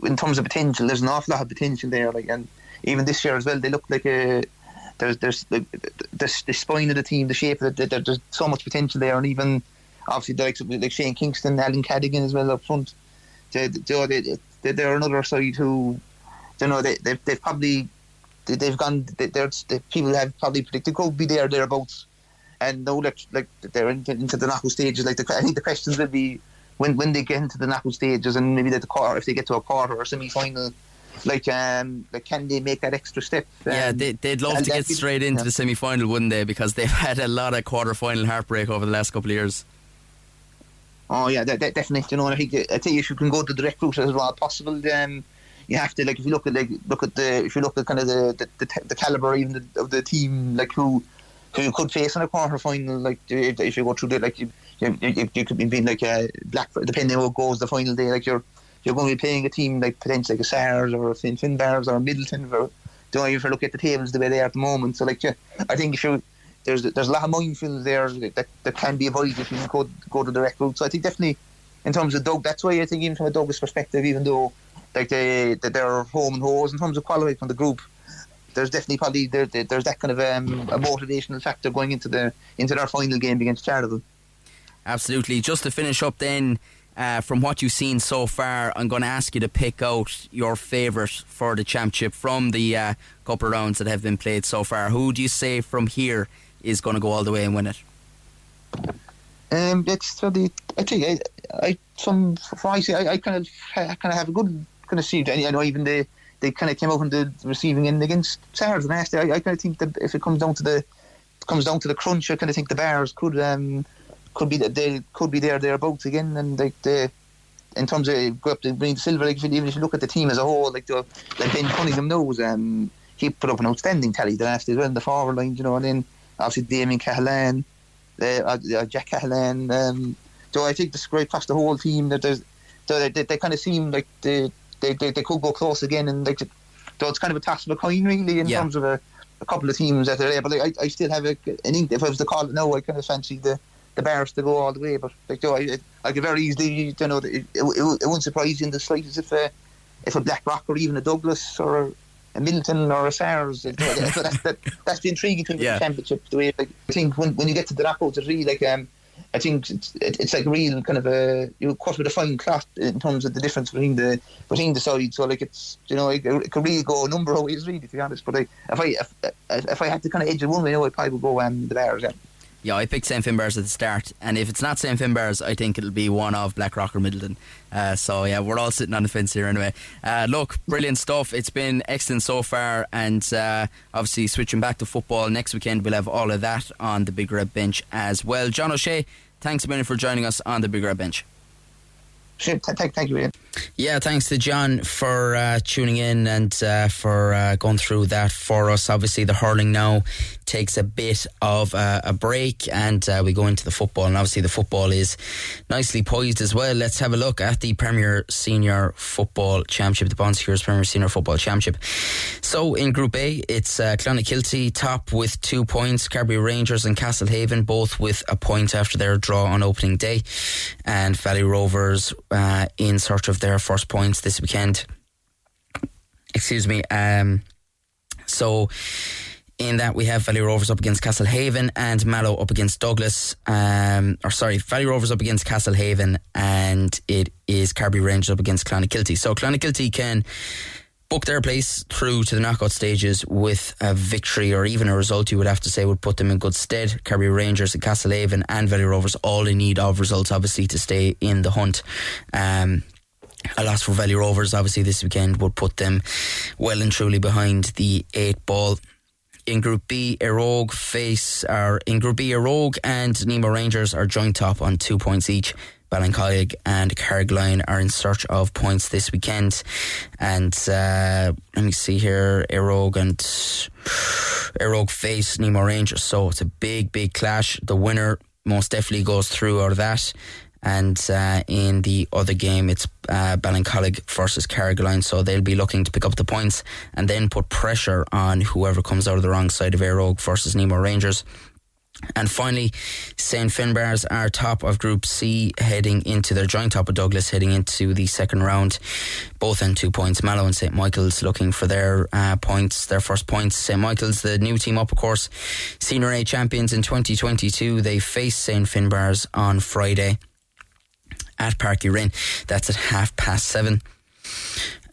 in terms of potential, there's an awful lot of potential there. Like and even this year as well, they look like a there's there's the, the, the spine of the team, the shape of it. There's so much potential there, and even obviously of like Shane Kingston, Alan Cadogan as well up front. They, they, they, they're another side who, you know, they they've, they've probably they, have gone. They, they're, they, people have probably predicted could be there thereabouts, and now like like they're into, into the knockout stages. Like the, I think the questions will be when when they get into the knockout stages and maybe the quarter, if they get to a quarter or semi final, like um, like can they make that extra step? yeah, Um, they, they'd love to get straight into yeah. the semi final, wouldn't they? Because they've had a lot of quarter final heartbreak over the last couple of years. Oh yeah, that, that definitely. You know, I think I think if you can go to the direct route as well as possible, then you have to like if you look at like look at the if you look at kind of the the, the, the caliber even the, of the team like who who you could face in a quarter final like if, if you go through the like you you, you, you could be being like a black depending on what goes the final day like you're you're going to be playing a team like potentially like a SARS or a Finn Finbars or a Midleton or don't even look at the tables the way they are at the moment so like yeah, I think if you there's there's a lot of minefields there that, that can be avoided if you can go, to the direct route. So I think definitely in terms of Doug, that's why I think even from a Douglas perspective, even though like they that they're home and hose in terms of qualifying from the group, there's definitely probably there- there's that kind of um, a motivational factor going into the into their final game against Charleville. Absolutely. Just to finish up then, uh, from what you've seen so far, I'm going to ask you to pick out your favourite for the championship from the uh, couple of rounds that have been played so far. Who do you say from here is going to go all the way and win it? Um, it's really, I think I, I some I say I, I kind of I kind of have a good kind of see. I know even they they kind of came out on the receiving end against last year. I, I kind of think that if it comes down to the comes down to the crunch, I kind of think the Bears could um could be they could be there thereabouts again, and the. In terms of go up to bring the silver, like even if you look at the team as a whole, like the, like Ben Cunningham knows, um, he put up an outstanding tally the last as well in the forward line, you know, and then obviously Damien Cahalane, uh, uh, Jack Cahalane. Um, so I think this right across the whole team that there's, so they, they, they kind of seem like they, they, they, they could go close again, and like, so it's kind of a toss of a coin really in Yeah. terms of a, a couple of teams that are there. But like, I, I still have a, an ink. If I was to call it now, I kind of fancy the. The Bears to go all the way, but like, so I, I could very easily, you know, it, it, it, it wouldn't surprise you in the slightest if a, if a Blackrock or even a Douglas or a Midleton or a SARS. So that's, that, that's the intriguing thing with the championship. The way like, I think when, when you get to the knockouts, it's really like um, I think it's, it, it's like a real kind of a you cut with a fine cloth in terms of the difference between the between the sides. So like it's you know it, it could really go a number of ways really to be honest. But like, if I if, if I had to kind of edge it one way, I would probably would go um, the Bears. Yeah. Yeah, I picked St Finbars at the start, and if it's not St Finbars, I think it'll be one of Blackrock or Midleton. Uh, so yeah, we're all sitting on the fence here anyway. Uh, look, brilliant stuff. It's been excellent so far, and uh, obviously switching back to football next weekend, we'll have all of that on the Big Red Bench as well. John O'Shea, thanks a million for joining us on the Big Red Bench. Sure, thank, thank you, Ian. Yeah, thanks to John for uh, tuning in and uh, for uh, going through that for us. Obviously, the hurling now takes a bit of a break and uh, we go into the football. And obviously, the football is nicely poised as well. Let's have a look at the Premier Senior Football Championship, the Bon Secours Premier Senior Football Championship. So, in Group A, it's uh, Clonakilty top with two points, Carbery Rangers and Castlehaven both with a point after their draw on opening day, and Valley Rovers uh, in search of their first points this weekend. Excuse me. Um, so in that we have Valley Rovers up against Castlehaven and Mallow up against Douglas. Um, or sorry, Valley Rovers up against Castlehaven and it is Carbery Rangers up against Clonakilty. So Clonakilty can book their place through to the knockout stages with a victory or even a result you would have to say would put them in good stead. Carbery Rangers and Castlehaven and Valley Rovers all in need of results obviously to stay in the hunt. Um, a loss for Valley Rovers obviously this weekend would put them well and truly behind the eight ball. In Group B, Éire Óg face are in Group B, Éire Óg and Nemo Rangers are joint top on two points each. Ballincollig and Carrigaline are in search of points this weekend. And uh, let me see here, Éire Óg and Éire Óg face Nemo Rangers. So it's a big, big clash. The winner most definitely goes through out of that. And uh, in the other game, it's uh, Ballincollig versus Carrigaline. So they'll be looking to pick up the points and then put pressure on whoever comes out of the wrong side of Éire Óg versus Nemo Rangers. And finally, St. Finbars are top of Group C, heading into their joint top of Douglas, heading into the second round. Both on two points. Mallow and St. Michael's looking for their uh, points, their first points. St. Michael's, the new team up, of course, Senior A champions in 2022. They face St. Finbars on Friday at Páirc Uí Rinn. That's at half past seven.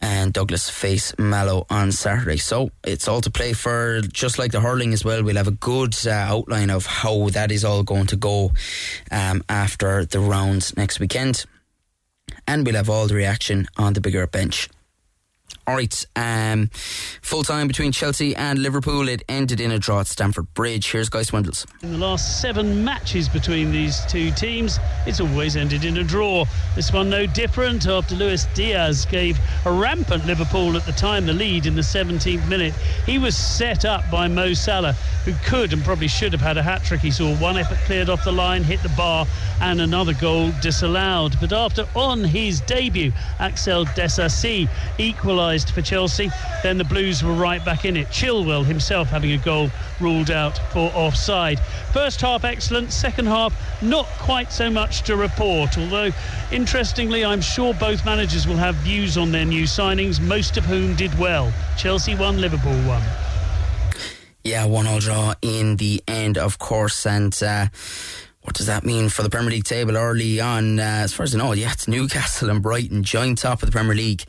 And Douglas face Mallow on Saturday. So it's all to play for, just like the hurling as well. We'll have a good uh, outline of how that is all going to go um, after the rounds next weekend. And we'll have all the reaction on the bigger bench All right, um, full time between Chelsea and Liverpool. It ended in a draw at Stamford Bridge. Here's Guy Swindells. In the last seven matches between these two teams, it's always ended in a draw. This one no different after Luis Diaz gave a rampant Liverpool at the time the lead in the 17th minute. He was set up by Mo Salah, who could and probably should have had a hat trick. He saw one effort cleared off the line, hit the bar, and another goal disallowed. But after on his debut, Axel Disasi equalised for Chelsea. Then the Blues were right back in it. Chilwell himself having a goal ruled out for offside. First half excellent, second half not quite so much to report. Although, interestingly, I'm sure both managers will have views on their new signings, most of whom did well. Chelsea won, Liverpool won. Yeah, one all draw in the end, of course, and. Uh, what does that mean for the Premier League table early on? Uh, as far as I know, yeah, it's Newcastle and Brighton joint top of the Premier League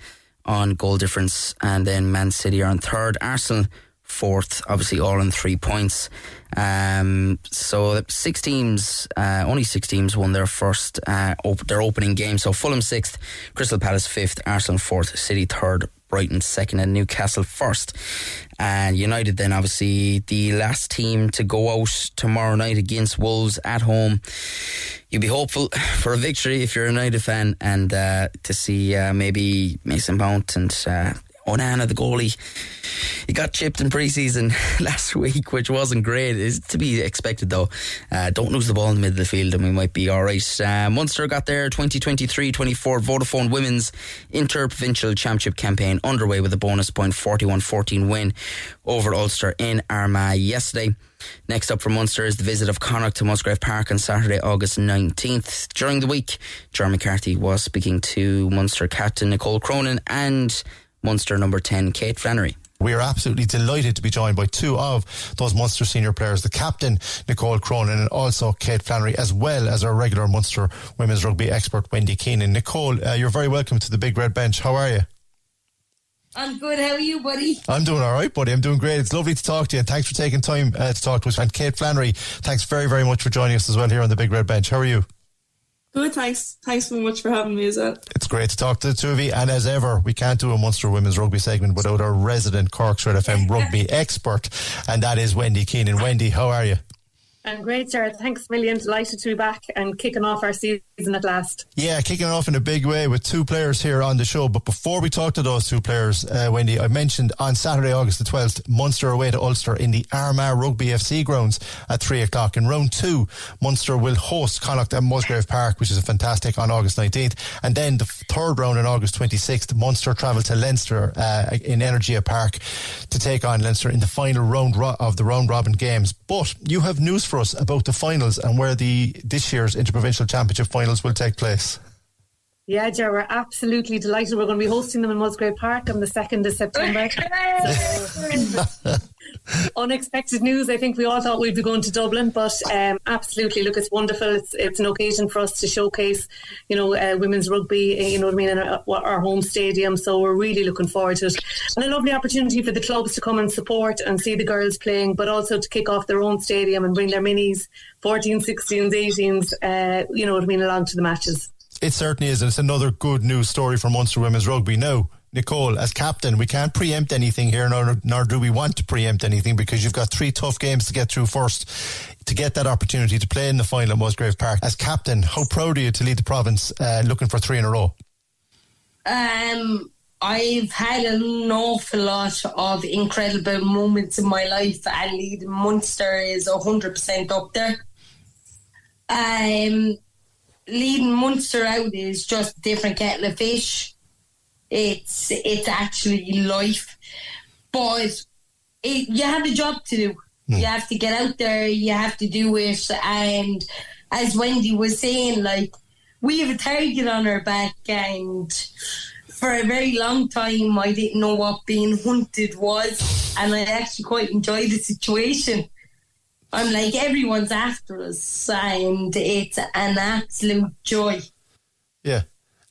on goal difference, and then Man City are on third, Arsenal fourth, obviously all in three points. Um, so six teams, uh, only six teams won their first uh, op- their opening game. So Fulham sixth, Crystal Palace fifth, Arsenal fourth, City third, Brighton second, and Newcastle first. And United then obviously the last team to go out tomorrow night against Wolves at home. You'd be hopeful for a victory if you're a United fan, and uh, to see uh, maybe Mason Mount and uh, Onana, the goalie. He got chipped in pre-season last week, which wasn't great. It's to be expected, though. Uh, don't lose the ball in the middle of the field, and we might be all right. Uh, Munster got their 2023-24 Vodafone Women's Interprovincial Championship campaign underway with a bonus point 41-14 win over Ulster in Armagh yesterday. Next up for Munster is the visit of Connacht to Musgrave Park on Saturday, August 19th. During the week, John McCarthy was speaking to Munster captain Nicole Cronin and Munster number 10, Kate Flannery. We are absolutely delighted to be joined by two of those Munster senior players, the captain, Nicole Cronin, and also Kate Flannery, as well as our regular Munster women's rugby expert, Wendy Keenan. Nicole, uh, you're very welcome to the Big Red Bench. How are you? I'm good. How are you, buddy? I'm doing all right, buddy. I'm doing great. It's lovely to talk to you. And thanks for taking time uh, to talk to us. And Kate Flannery, thanks very, very much for joining us as well here on the Big Red Bench. How are you? Good, thanks. Thanks so much for having me as well. It's great to talk to the two of you. And as ever, we can't do a Munster Women's Rugby segment without our resident Cork's FM rugby expert, and that is Wendy Keenan. Wendy, how are you? I'm great, Sarah. Thanks a million. Delighted to be back and kicking off our season at last. Yeah, kicking off in a big way with two players here on the show. But before we talk to those two players, uh, Wendy, I mentioned on Saturday, August the 12th, Munster away to Ulster in the Armagh Rugby FC grounds at 3 o'clock. In round two, Munster will host Connacht at Musgrave Park, which is fantastic, on August 19th. And then the third round on August 26th, Munster travel to Leinster uh, in Energia Park to take on Leinster in the final round ro- of the round robin games. But you have news for us about the finals and where the this year's interprovincial championship finals will take place. Yeah, Joe, we're absolutely delighted. We're going to be hosting them in Musgrave Park on the 2nd of September. so, unexpected news. I think we all thought we'd be going to Dublin, but um, absolutely, look, it's wonderful. It's it's an occasion for us to showcase, you know, uh, women's rugby, you know what I mean, in our, our, home stadium. So we're really looking forward to it. And a lovely opportunity for the clubs to come and support and see the girls playing, but also to kick off their own stadium and bring their minis, 14s, 16s, 18s, uh, you know what I mean, along to the matches. It certainly is. It's another good news story for Munster Women's Rugby. Now, Nicole, as captain, we can't preempt anything here, nor, nor do we want to preempt anything because you've got three tough games to get through first to get that opportunity to play in the final at Musgrave Park. As captain, how proud are you to lead the province uh, looking for three in a row? Um, I've had an awful lot of incredible moments in my life, and leading Munster is 100% up there. Um, leading Munster out is just a different kettle of fish. It's it's actually life, but it, you have a job to do. Mm. You have to get out there. You have to do it. And as Wendy was saying, like we have a target on our back, and for a very long time, I didn't know what being hunted was, and I actually quite enjoyed the situation. I'm like, everyone's after us, and it's an absolute joy. Yeah.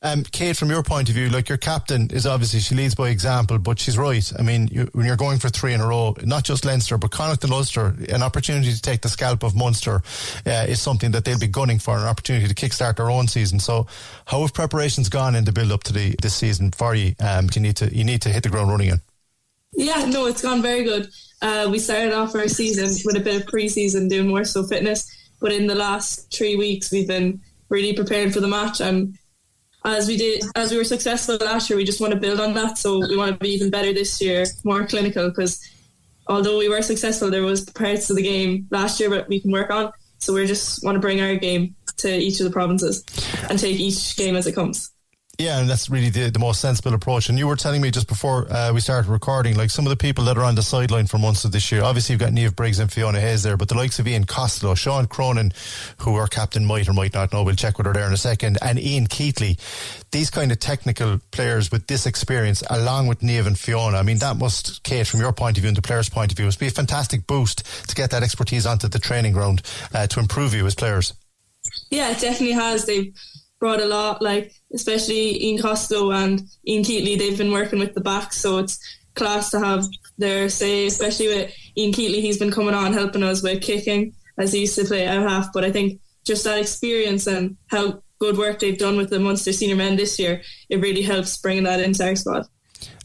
Um, Kate, from your point of view, like your captain is obviously she leads by example, but she's right. I mean, you, when you're going for three in a row, not just Leinster but Connacht and Ulster, an opportunity to take the scalp of Munster uh, is something that they'll be gunning for, an opportunity to kickstart their own season. So, how have preparations gone in the build up to the this season for you? Um, you need to you need to hit the ground running in. Yeah, no, it's gone very good. Uh, we started off our season with a bit of pre-season doing more so fitness, but in the last three weeks we've been really preparing for the match. And as we did, as we were successful last year, we just want to build on that. So we want to be even better this year, more clinical. Because although we were successful, there was parts of the game last year that we can work on. So we just want to bring our game to each of the provinces and take each game as it comes. Yeah, and that's really the, the most sensible approach. And you were telling me just before uh, we started recording, like some of the people that are on the sideline for months of this year. Obviously, you've got Niamh Briggs and Fiona Hayes there, but the likes of Ian Costello, Sean Cronin, who our captain might or might not know, we'll check with her there in a second, and Ian Keatley. These kind of technical players with this experience, along with Niamh and Fiona, I mean, that must, Kate, from your point of view and the players' point of view, must be a fantastic boost to get that expertise onto the training ground uh, to improve you as players. Yeah, it definitely has. They've brought a lot, like especially Ian Costello and Ian Keatley. They've been working with the back, so it's class to have their say, especially with Ian Keatley. He's been coming on helping us with kicking as he used to play out half. But I think just that experience and how good work they've done with the Munster senior men this year, it really helps bringing that into our squad.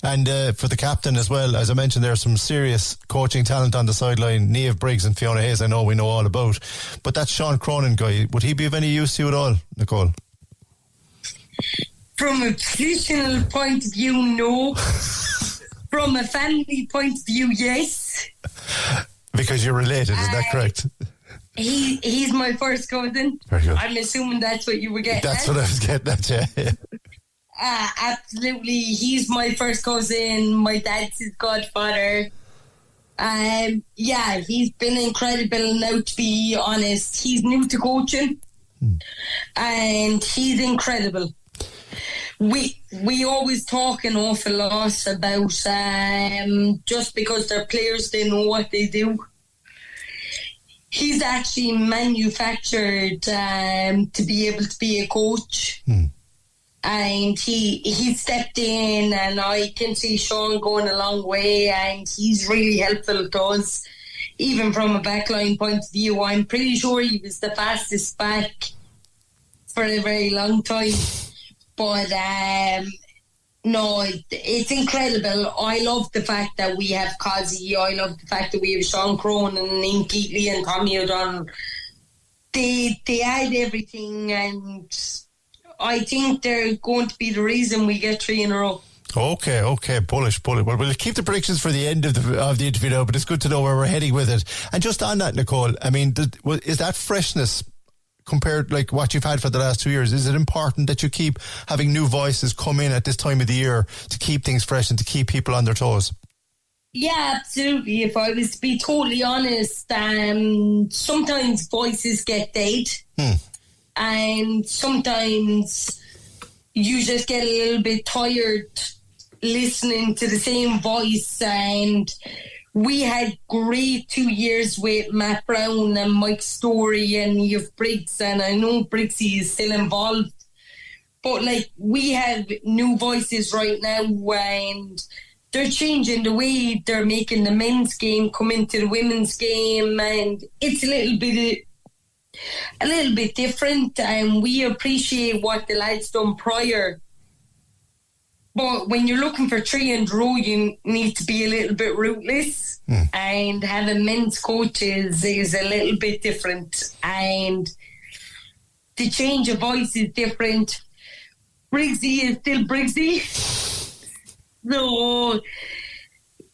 And uh, for the captain as well, as I mentioned, there's some serious coaching talent on the sideline. Niamh Briggs and Fiona Hayes, I know we know all about. But that Sean Cronin guy, would he be of any use to you at all, Nicole? From a positional point of view, no. From a family point of view, yes. Because you're related, is that correct? He he's my first cousin. Very good. I'm assuming that's what you were getting. That's at. what I was getting at, yeah. Uh, absolutely, he's my first cousin. My dad's his godfather. Um, yeah, he's been incredible. Now, to be honest, he's new to coaching, and he's incredible. We we always talk an awful lot about um, just because they're players, they know what they do. He's actually manufactured um, to be able to be a coach. And he he stepped in and I can see Sean going a long way and he's really helpful to us. Even from a backline point of view I'm pretty sure he was the fastest back for a very long time but um no it, it's incredible I love the fact that we have Kazi I love the fact that we have Sean Cronin and Ian Keatley and Tommy O'Donnell they they add everything and I think they're going to be the reason we get three in a row. Okay, okay, bullish, bullish. Well, we'll keep the predictions for the end of the of the interview now, but it's good to know where we're heading with it. And just on that, Nicole, I mean, is that freshness compared like what you've had for the last two years? Is it important that you keep having new voices come in at this time of the year to keep things fresh and to keep people on their toes? Yeah, absolutely. If I was to be totally honest, um, sometimes voices get dead, and sometimes you just get a little bit tired listening to the same voice. And we had great two years with Matt Brown and Mike Story and you've Briggs, and I know Briggsy is still involved. But like we have new voices right now, and they're changing the way they're making the men's game come into the women's game, and it's a little bit a little bit different. And we appreciate what the lads done prior. But when you're looking for three and row, you need to be a little bit ruthless, hmm. and having men's coaches is a little bit different, and the change of voice is different. Briggsy is still Briggsy. So,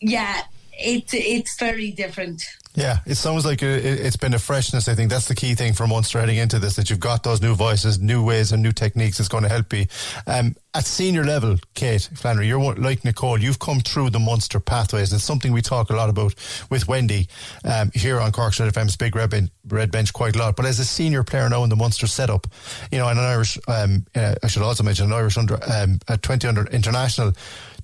yeah, it's it's very different. Yeah, it sounds like it- it's been a freshness. I think that's the key thing for Munster heading into this that you've got those new voices, new ways, and new techniques. It's going to help you. Um, at senior level, Kate Flannery, you're like Nicole. You've come through the Munster pathways. It's something we talk a lot about with Wendy um, here on Cork's Red FM's Big Red, ben- Red Bench quite a lot. But as a senior player now in the Munster setup, you know, and an Irish, um, uh, I should also mention an Irish under um, a 20 under international.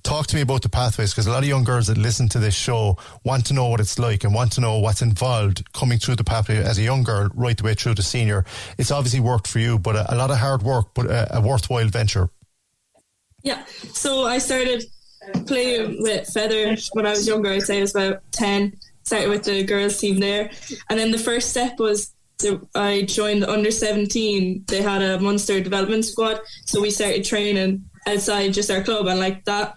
Talk to me about the pathways because a lot of young girls that listen to this show want to know what it's like and want to know what's involved coming through the pathway as a young girl right the way through to senior. It's obviously worked for you, but a, a lot of hard work, but a, a worthwhile venture. Yeah, so I started uh, playing with Fethard when I was younger. I'd say I was about 10. Started with the girls' team there. And then the first step was I joined the under 17. They had a Munster development squad. So we started training outside just our club. And like that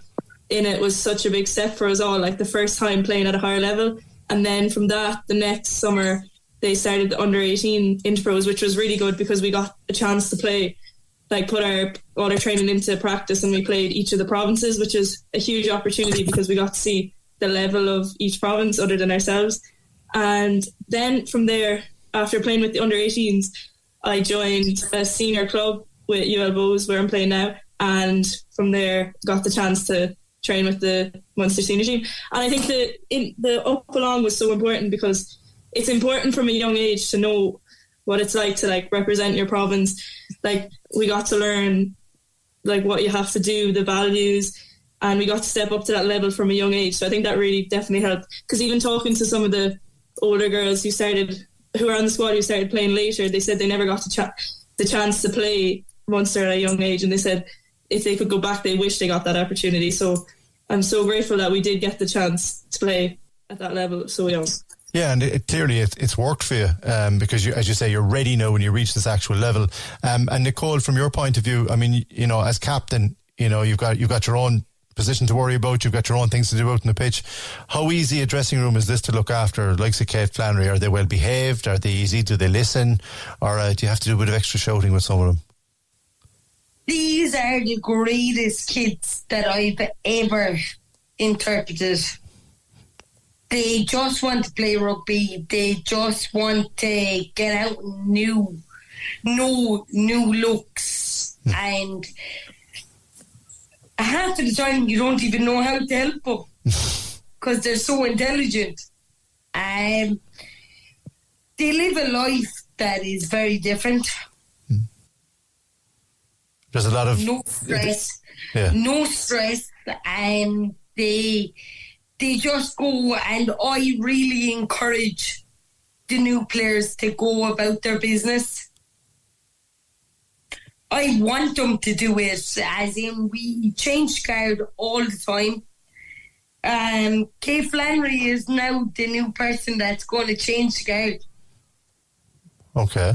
in it was such a big step for us all. Like the first time playing at a higher level. And then from that, the next summer, they started the under 18 intros, which was really good because we got a chance to play like put our all our training into practice and we played each of the provinces, which is a huge opportunity because we got to see the level of each province other than ourselves. And then from there, after playing with the under 18s, I joined a senior club with UL Bohs where I'm playing now. And from there, got the chance to train with the Munster senior team. And I think the in, the up along was so important because it's important from a young age to know what it's like to like represent your province. Like we got to learn like what you have to do, the values, and we got to step up to that level from a young age. So I think that really definitely helped. Because even talking to some of the older girls who started, who were on the squad who started playing later, they said they never got to ch- the chance to play Munster at a young age, and they said if they could go back, they wish they got that opportunity. So I'm so grateful that we did get the chance to play at that level so young. Yeah, and it, clearly it, it's worked for you um, because, you, as you say, you're ready now when you reach this actual level. Um, and Nicole, from your point of view, I mean, you know, as captain, you know, you've got you've got your own position to worry about. You've got your own things to do out in the pitch. How easy a dressing room is this to look after? Like say Kate Flannery, are they well behaved? Are they easy? Do they listen? Or uh, do you have to do a bit of extra shouting with some of them? These are the greatest kids that I've ever interpreted they just want to play rugby. They just want to get out new, new, new looks, mm. and half of the time you don't even know how to help them because they're so intelligent. Um, they live a life that is very different. There's a lot of no stress, yeah. no stress, and they they just go and I really encourage the new players to go about their business. I want them to do it as in we change guard all the time. Um, Kate Flannery is now the new person that's going to change guard. Okay.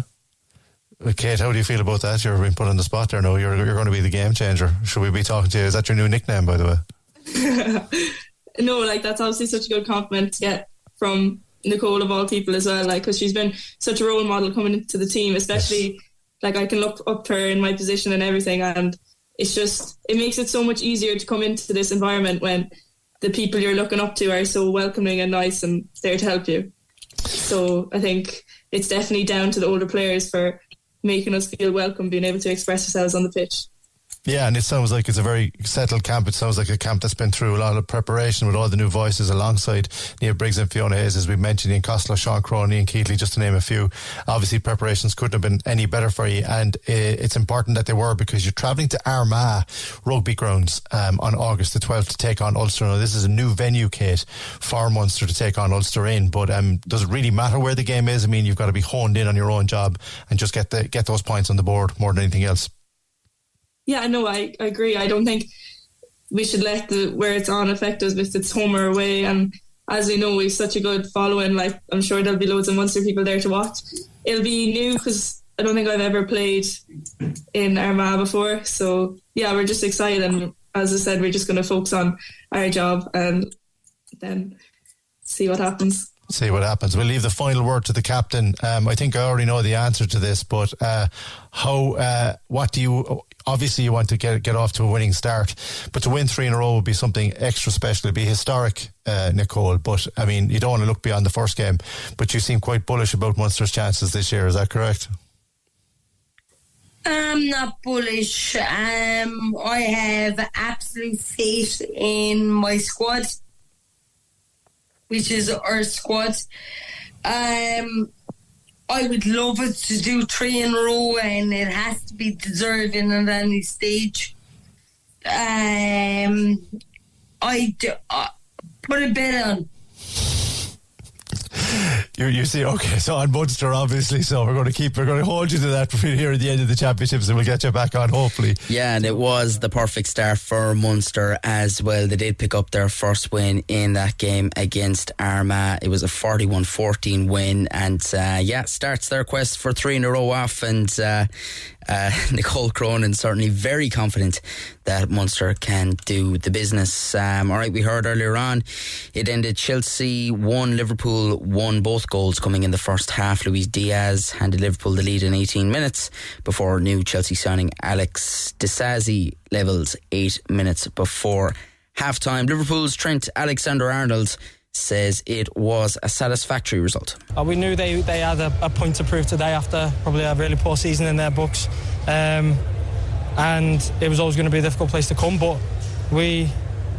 Kate, how do you feel about that? You're being put on the spot there now. You're, you're going to be the game changer. Should we be talking to you? Is that your new nickname, by the way? no, like that's obviously such a good compliment to get from Nicole of all people as well. Like, because she's been such a role model coming into the team, especially yes. like I can look up to her in my position and everything, and it's just it makes it so much easier to come into this environment when the people you're looking up to are so welcoming and nice and there to help you. So I think it's definitely down to the older players for making us feel welcome, being able to express ourselves on the pitch. Yeah, and it sounds like it's a very settled camp. It sounds like a camp that's been through a lot of preparation with all the new voices alongside Niamh Briggs and Fiona Hayes, as we mentioned, Ian Costello, Sean Cronin, and Keatley, just to name a few. Obviously, preparations couldn't have been any better for you, and it's important that they were because you're travelling to Armagh Rugby Grounds um, on August the 12th to take on Ulster. Now, this is a new venue, Kate, for Munster to take on Ulster in, but um, does it really matter where the game is? I mean, you've got to be honed in on your own job and just get the get those points on the board more than anything else. Yeah, no, I, I agree. I don't think we should let the where it's on affect us if it's home or away. And as we know, we've such a good following. Like I'm sure there'll be loads of Munster people there to watch. It'll be new because I don't think I've ever played in Armagh before. So yeah, we're just excited. And as I said, we're just going to focus on our job and then see what happens see what happens. We'll leave the final word to the captain. Um, I think I already know the answer to this, but uh, how? Uh, what do you? Obviously you want to get get off to a winning start, but to win three in a row would be something extra special. It'd be historic, uh, Nicole. But I mean, you don't want to look beyond the first game, but you seem quite bullish about Munster's chances this year. Is that correct? I'm not bullish. Um, I have absolute faith in my squad, which is our squad. Um, I would love it to do three in a row, and it has to be deserving at any stage. Um, I do, uh, put a bet on. You, you see, okay, so on Munster, obviously, so we're going to keep, we're going to hold you to that between here at the end of the championships and we'll get you back on, hopefully. Yeah, and it was the perfect start for Munster as well. They did pick up their first win in that game against Armagh. It was a 41 14 win, and uh, yeah, starts their quest for three in a row off. And uh, uh, Nicole Cronin certainly very confident that Munster can do the business. Um, all right, we heard earlier on it ended Chelsea 1, Liverpool 1, both goals coming in the first half. Luis Diaz handed Liverpool the lead in 18 minutes before new Chelsea signing Alex Disasi levels 8 minutes before half time. Liverpool's Trent Alexander Arnold says it was a satisfactory result. Uh, we knew they, they had a, a, point to prove today after probably a really poor season in their books. Um, and it was always going to be a difficult place to come, but we,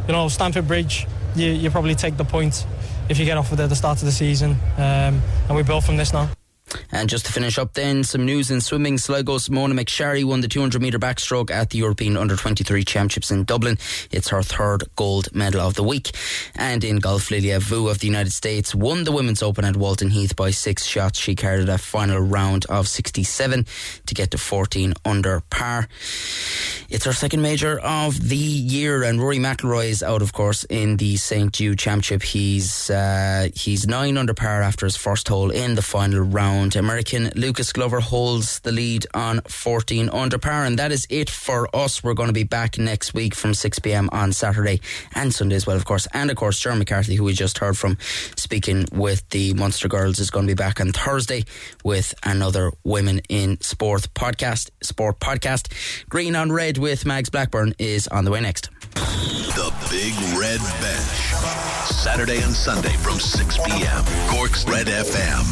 you know, Stamford Bridge, you, you probably take the point if you get off at the start of the season. Um, and we build from this now. And just to finish up then, some news in swimming. Sligo's Mona McSharry won the 200 metre backstroke at the European Under 23 Championships in Dublin. It's her third gold medal of the week. And in golf, Lilia Vu of the United States won the Women's Open at Walton Heath by six shots. She carried a final round of 67 to get to 14 under par. It's her second major of the year, and Rory McIlroy is out, of course, in the St. Jude Championship. He's uh, he's nine under par after his first hole in the final round round. American Lucas Glover holds the lead on 14 under par, and that is it for us. We're going to be back next week from 6 pm on Saturday and Sunday as well, of course. And of course, Jeremy McCarthy, who we just heard from speaking with the Munster Girls, is going to be back on Thursday with another Women in Sport podcast. Sport podcast. Green on Red with Mags Blackburn is on the way next. The Big Red Bench. Saturday and Sunday from 6 p.m. Cork's Red FM.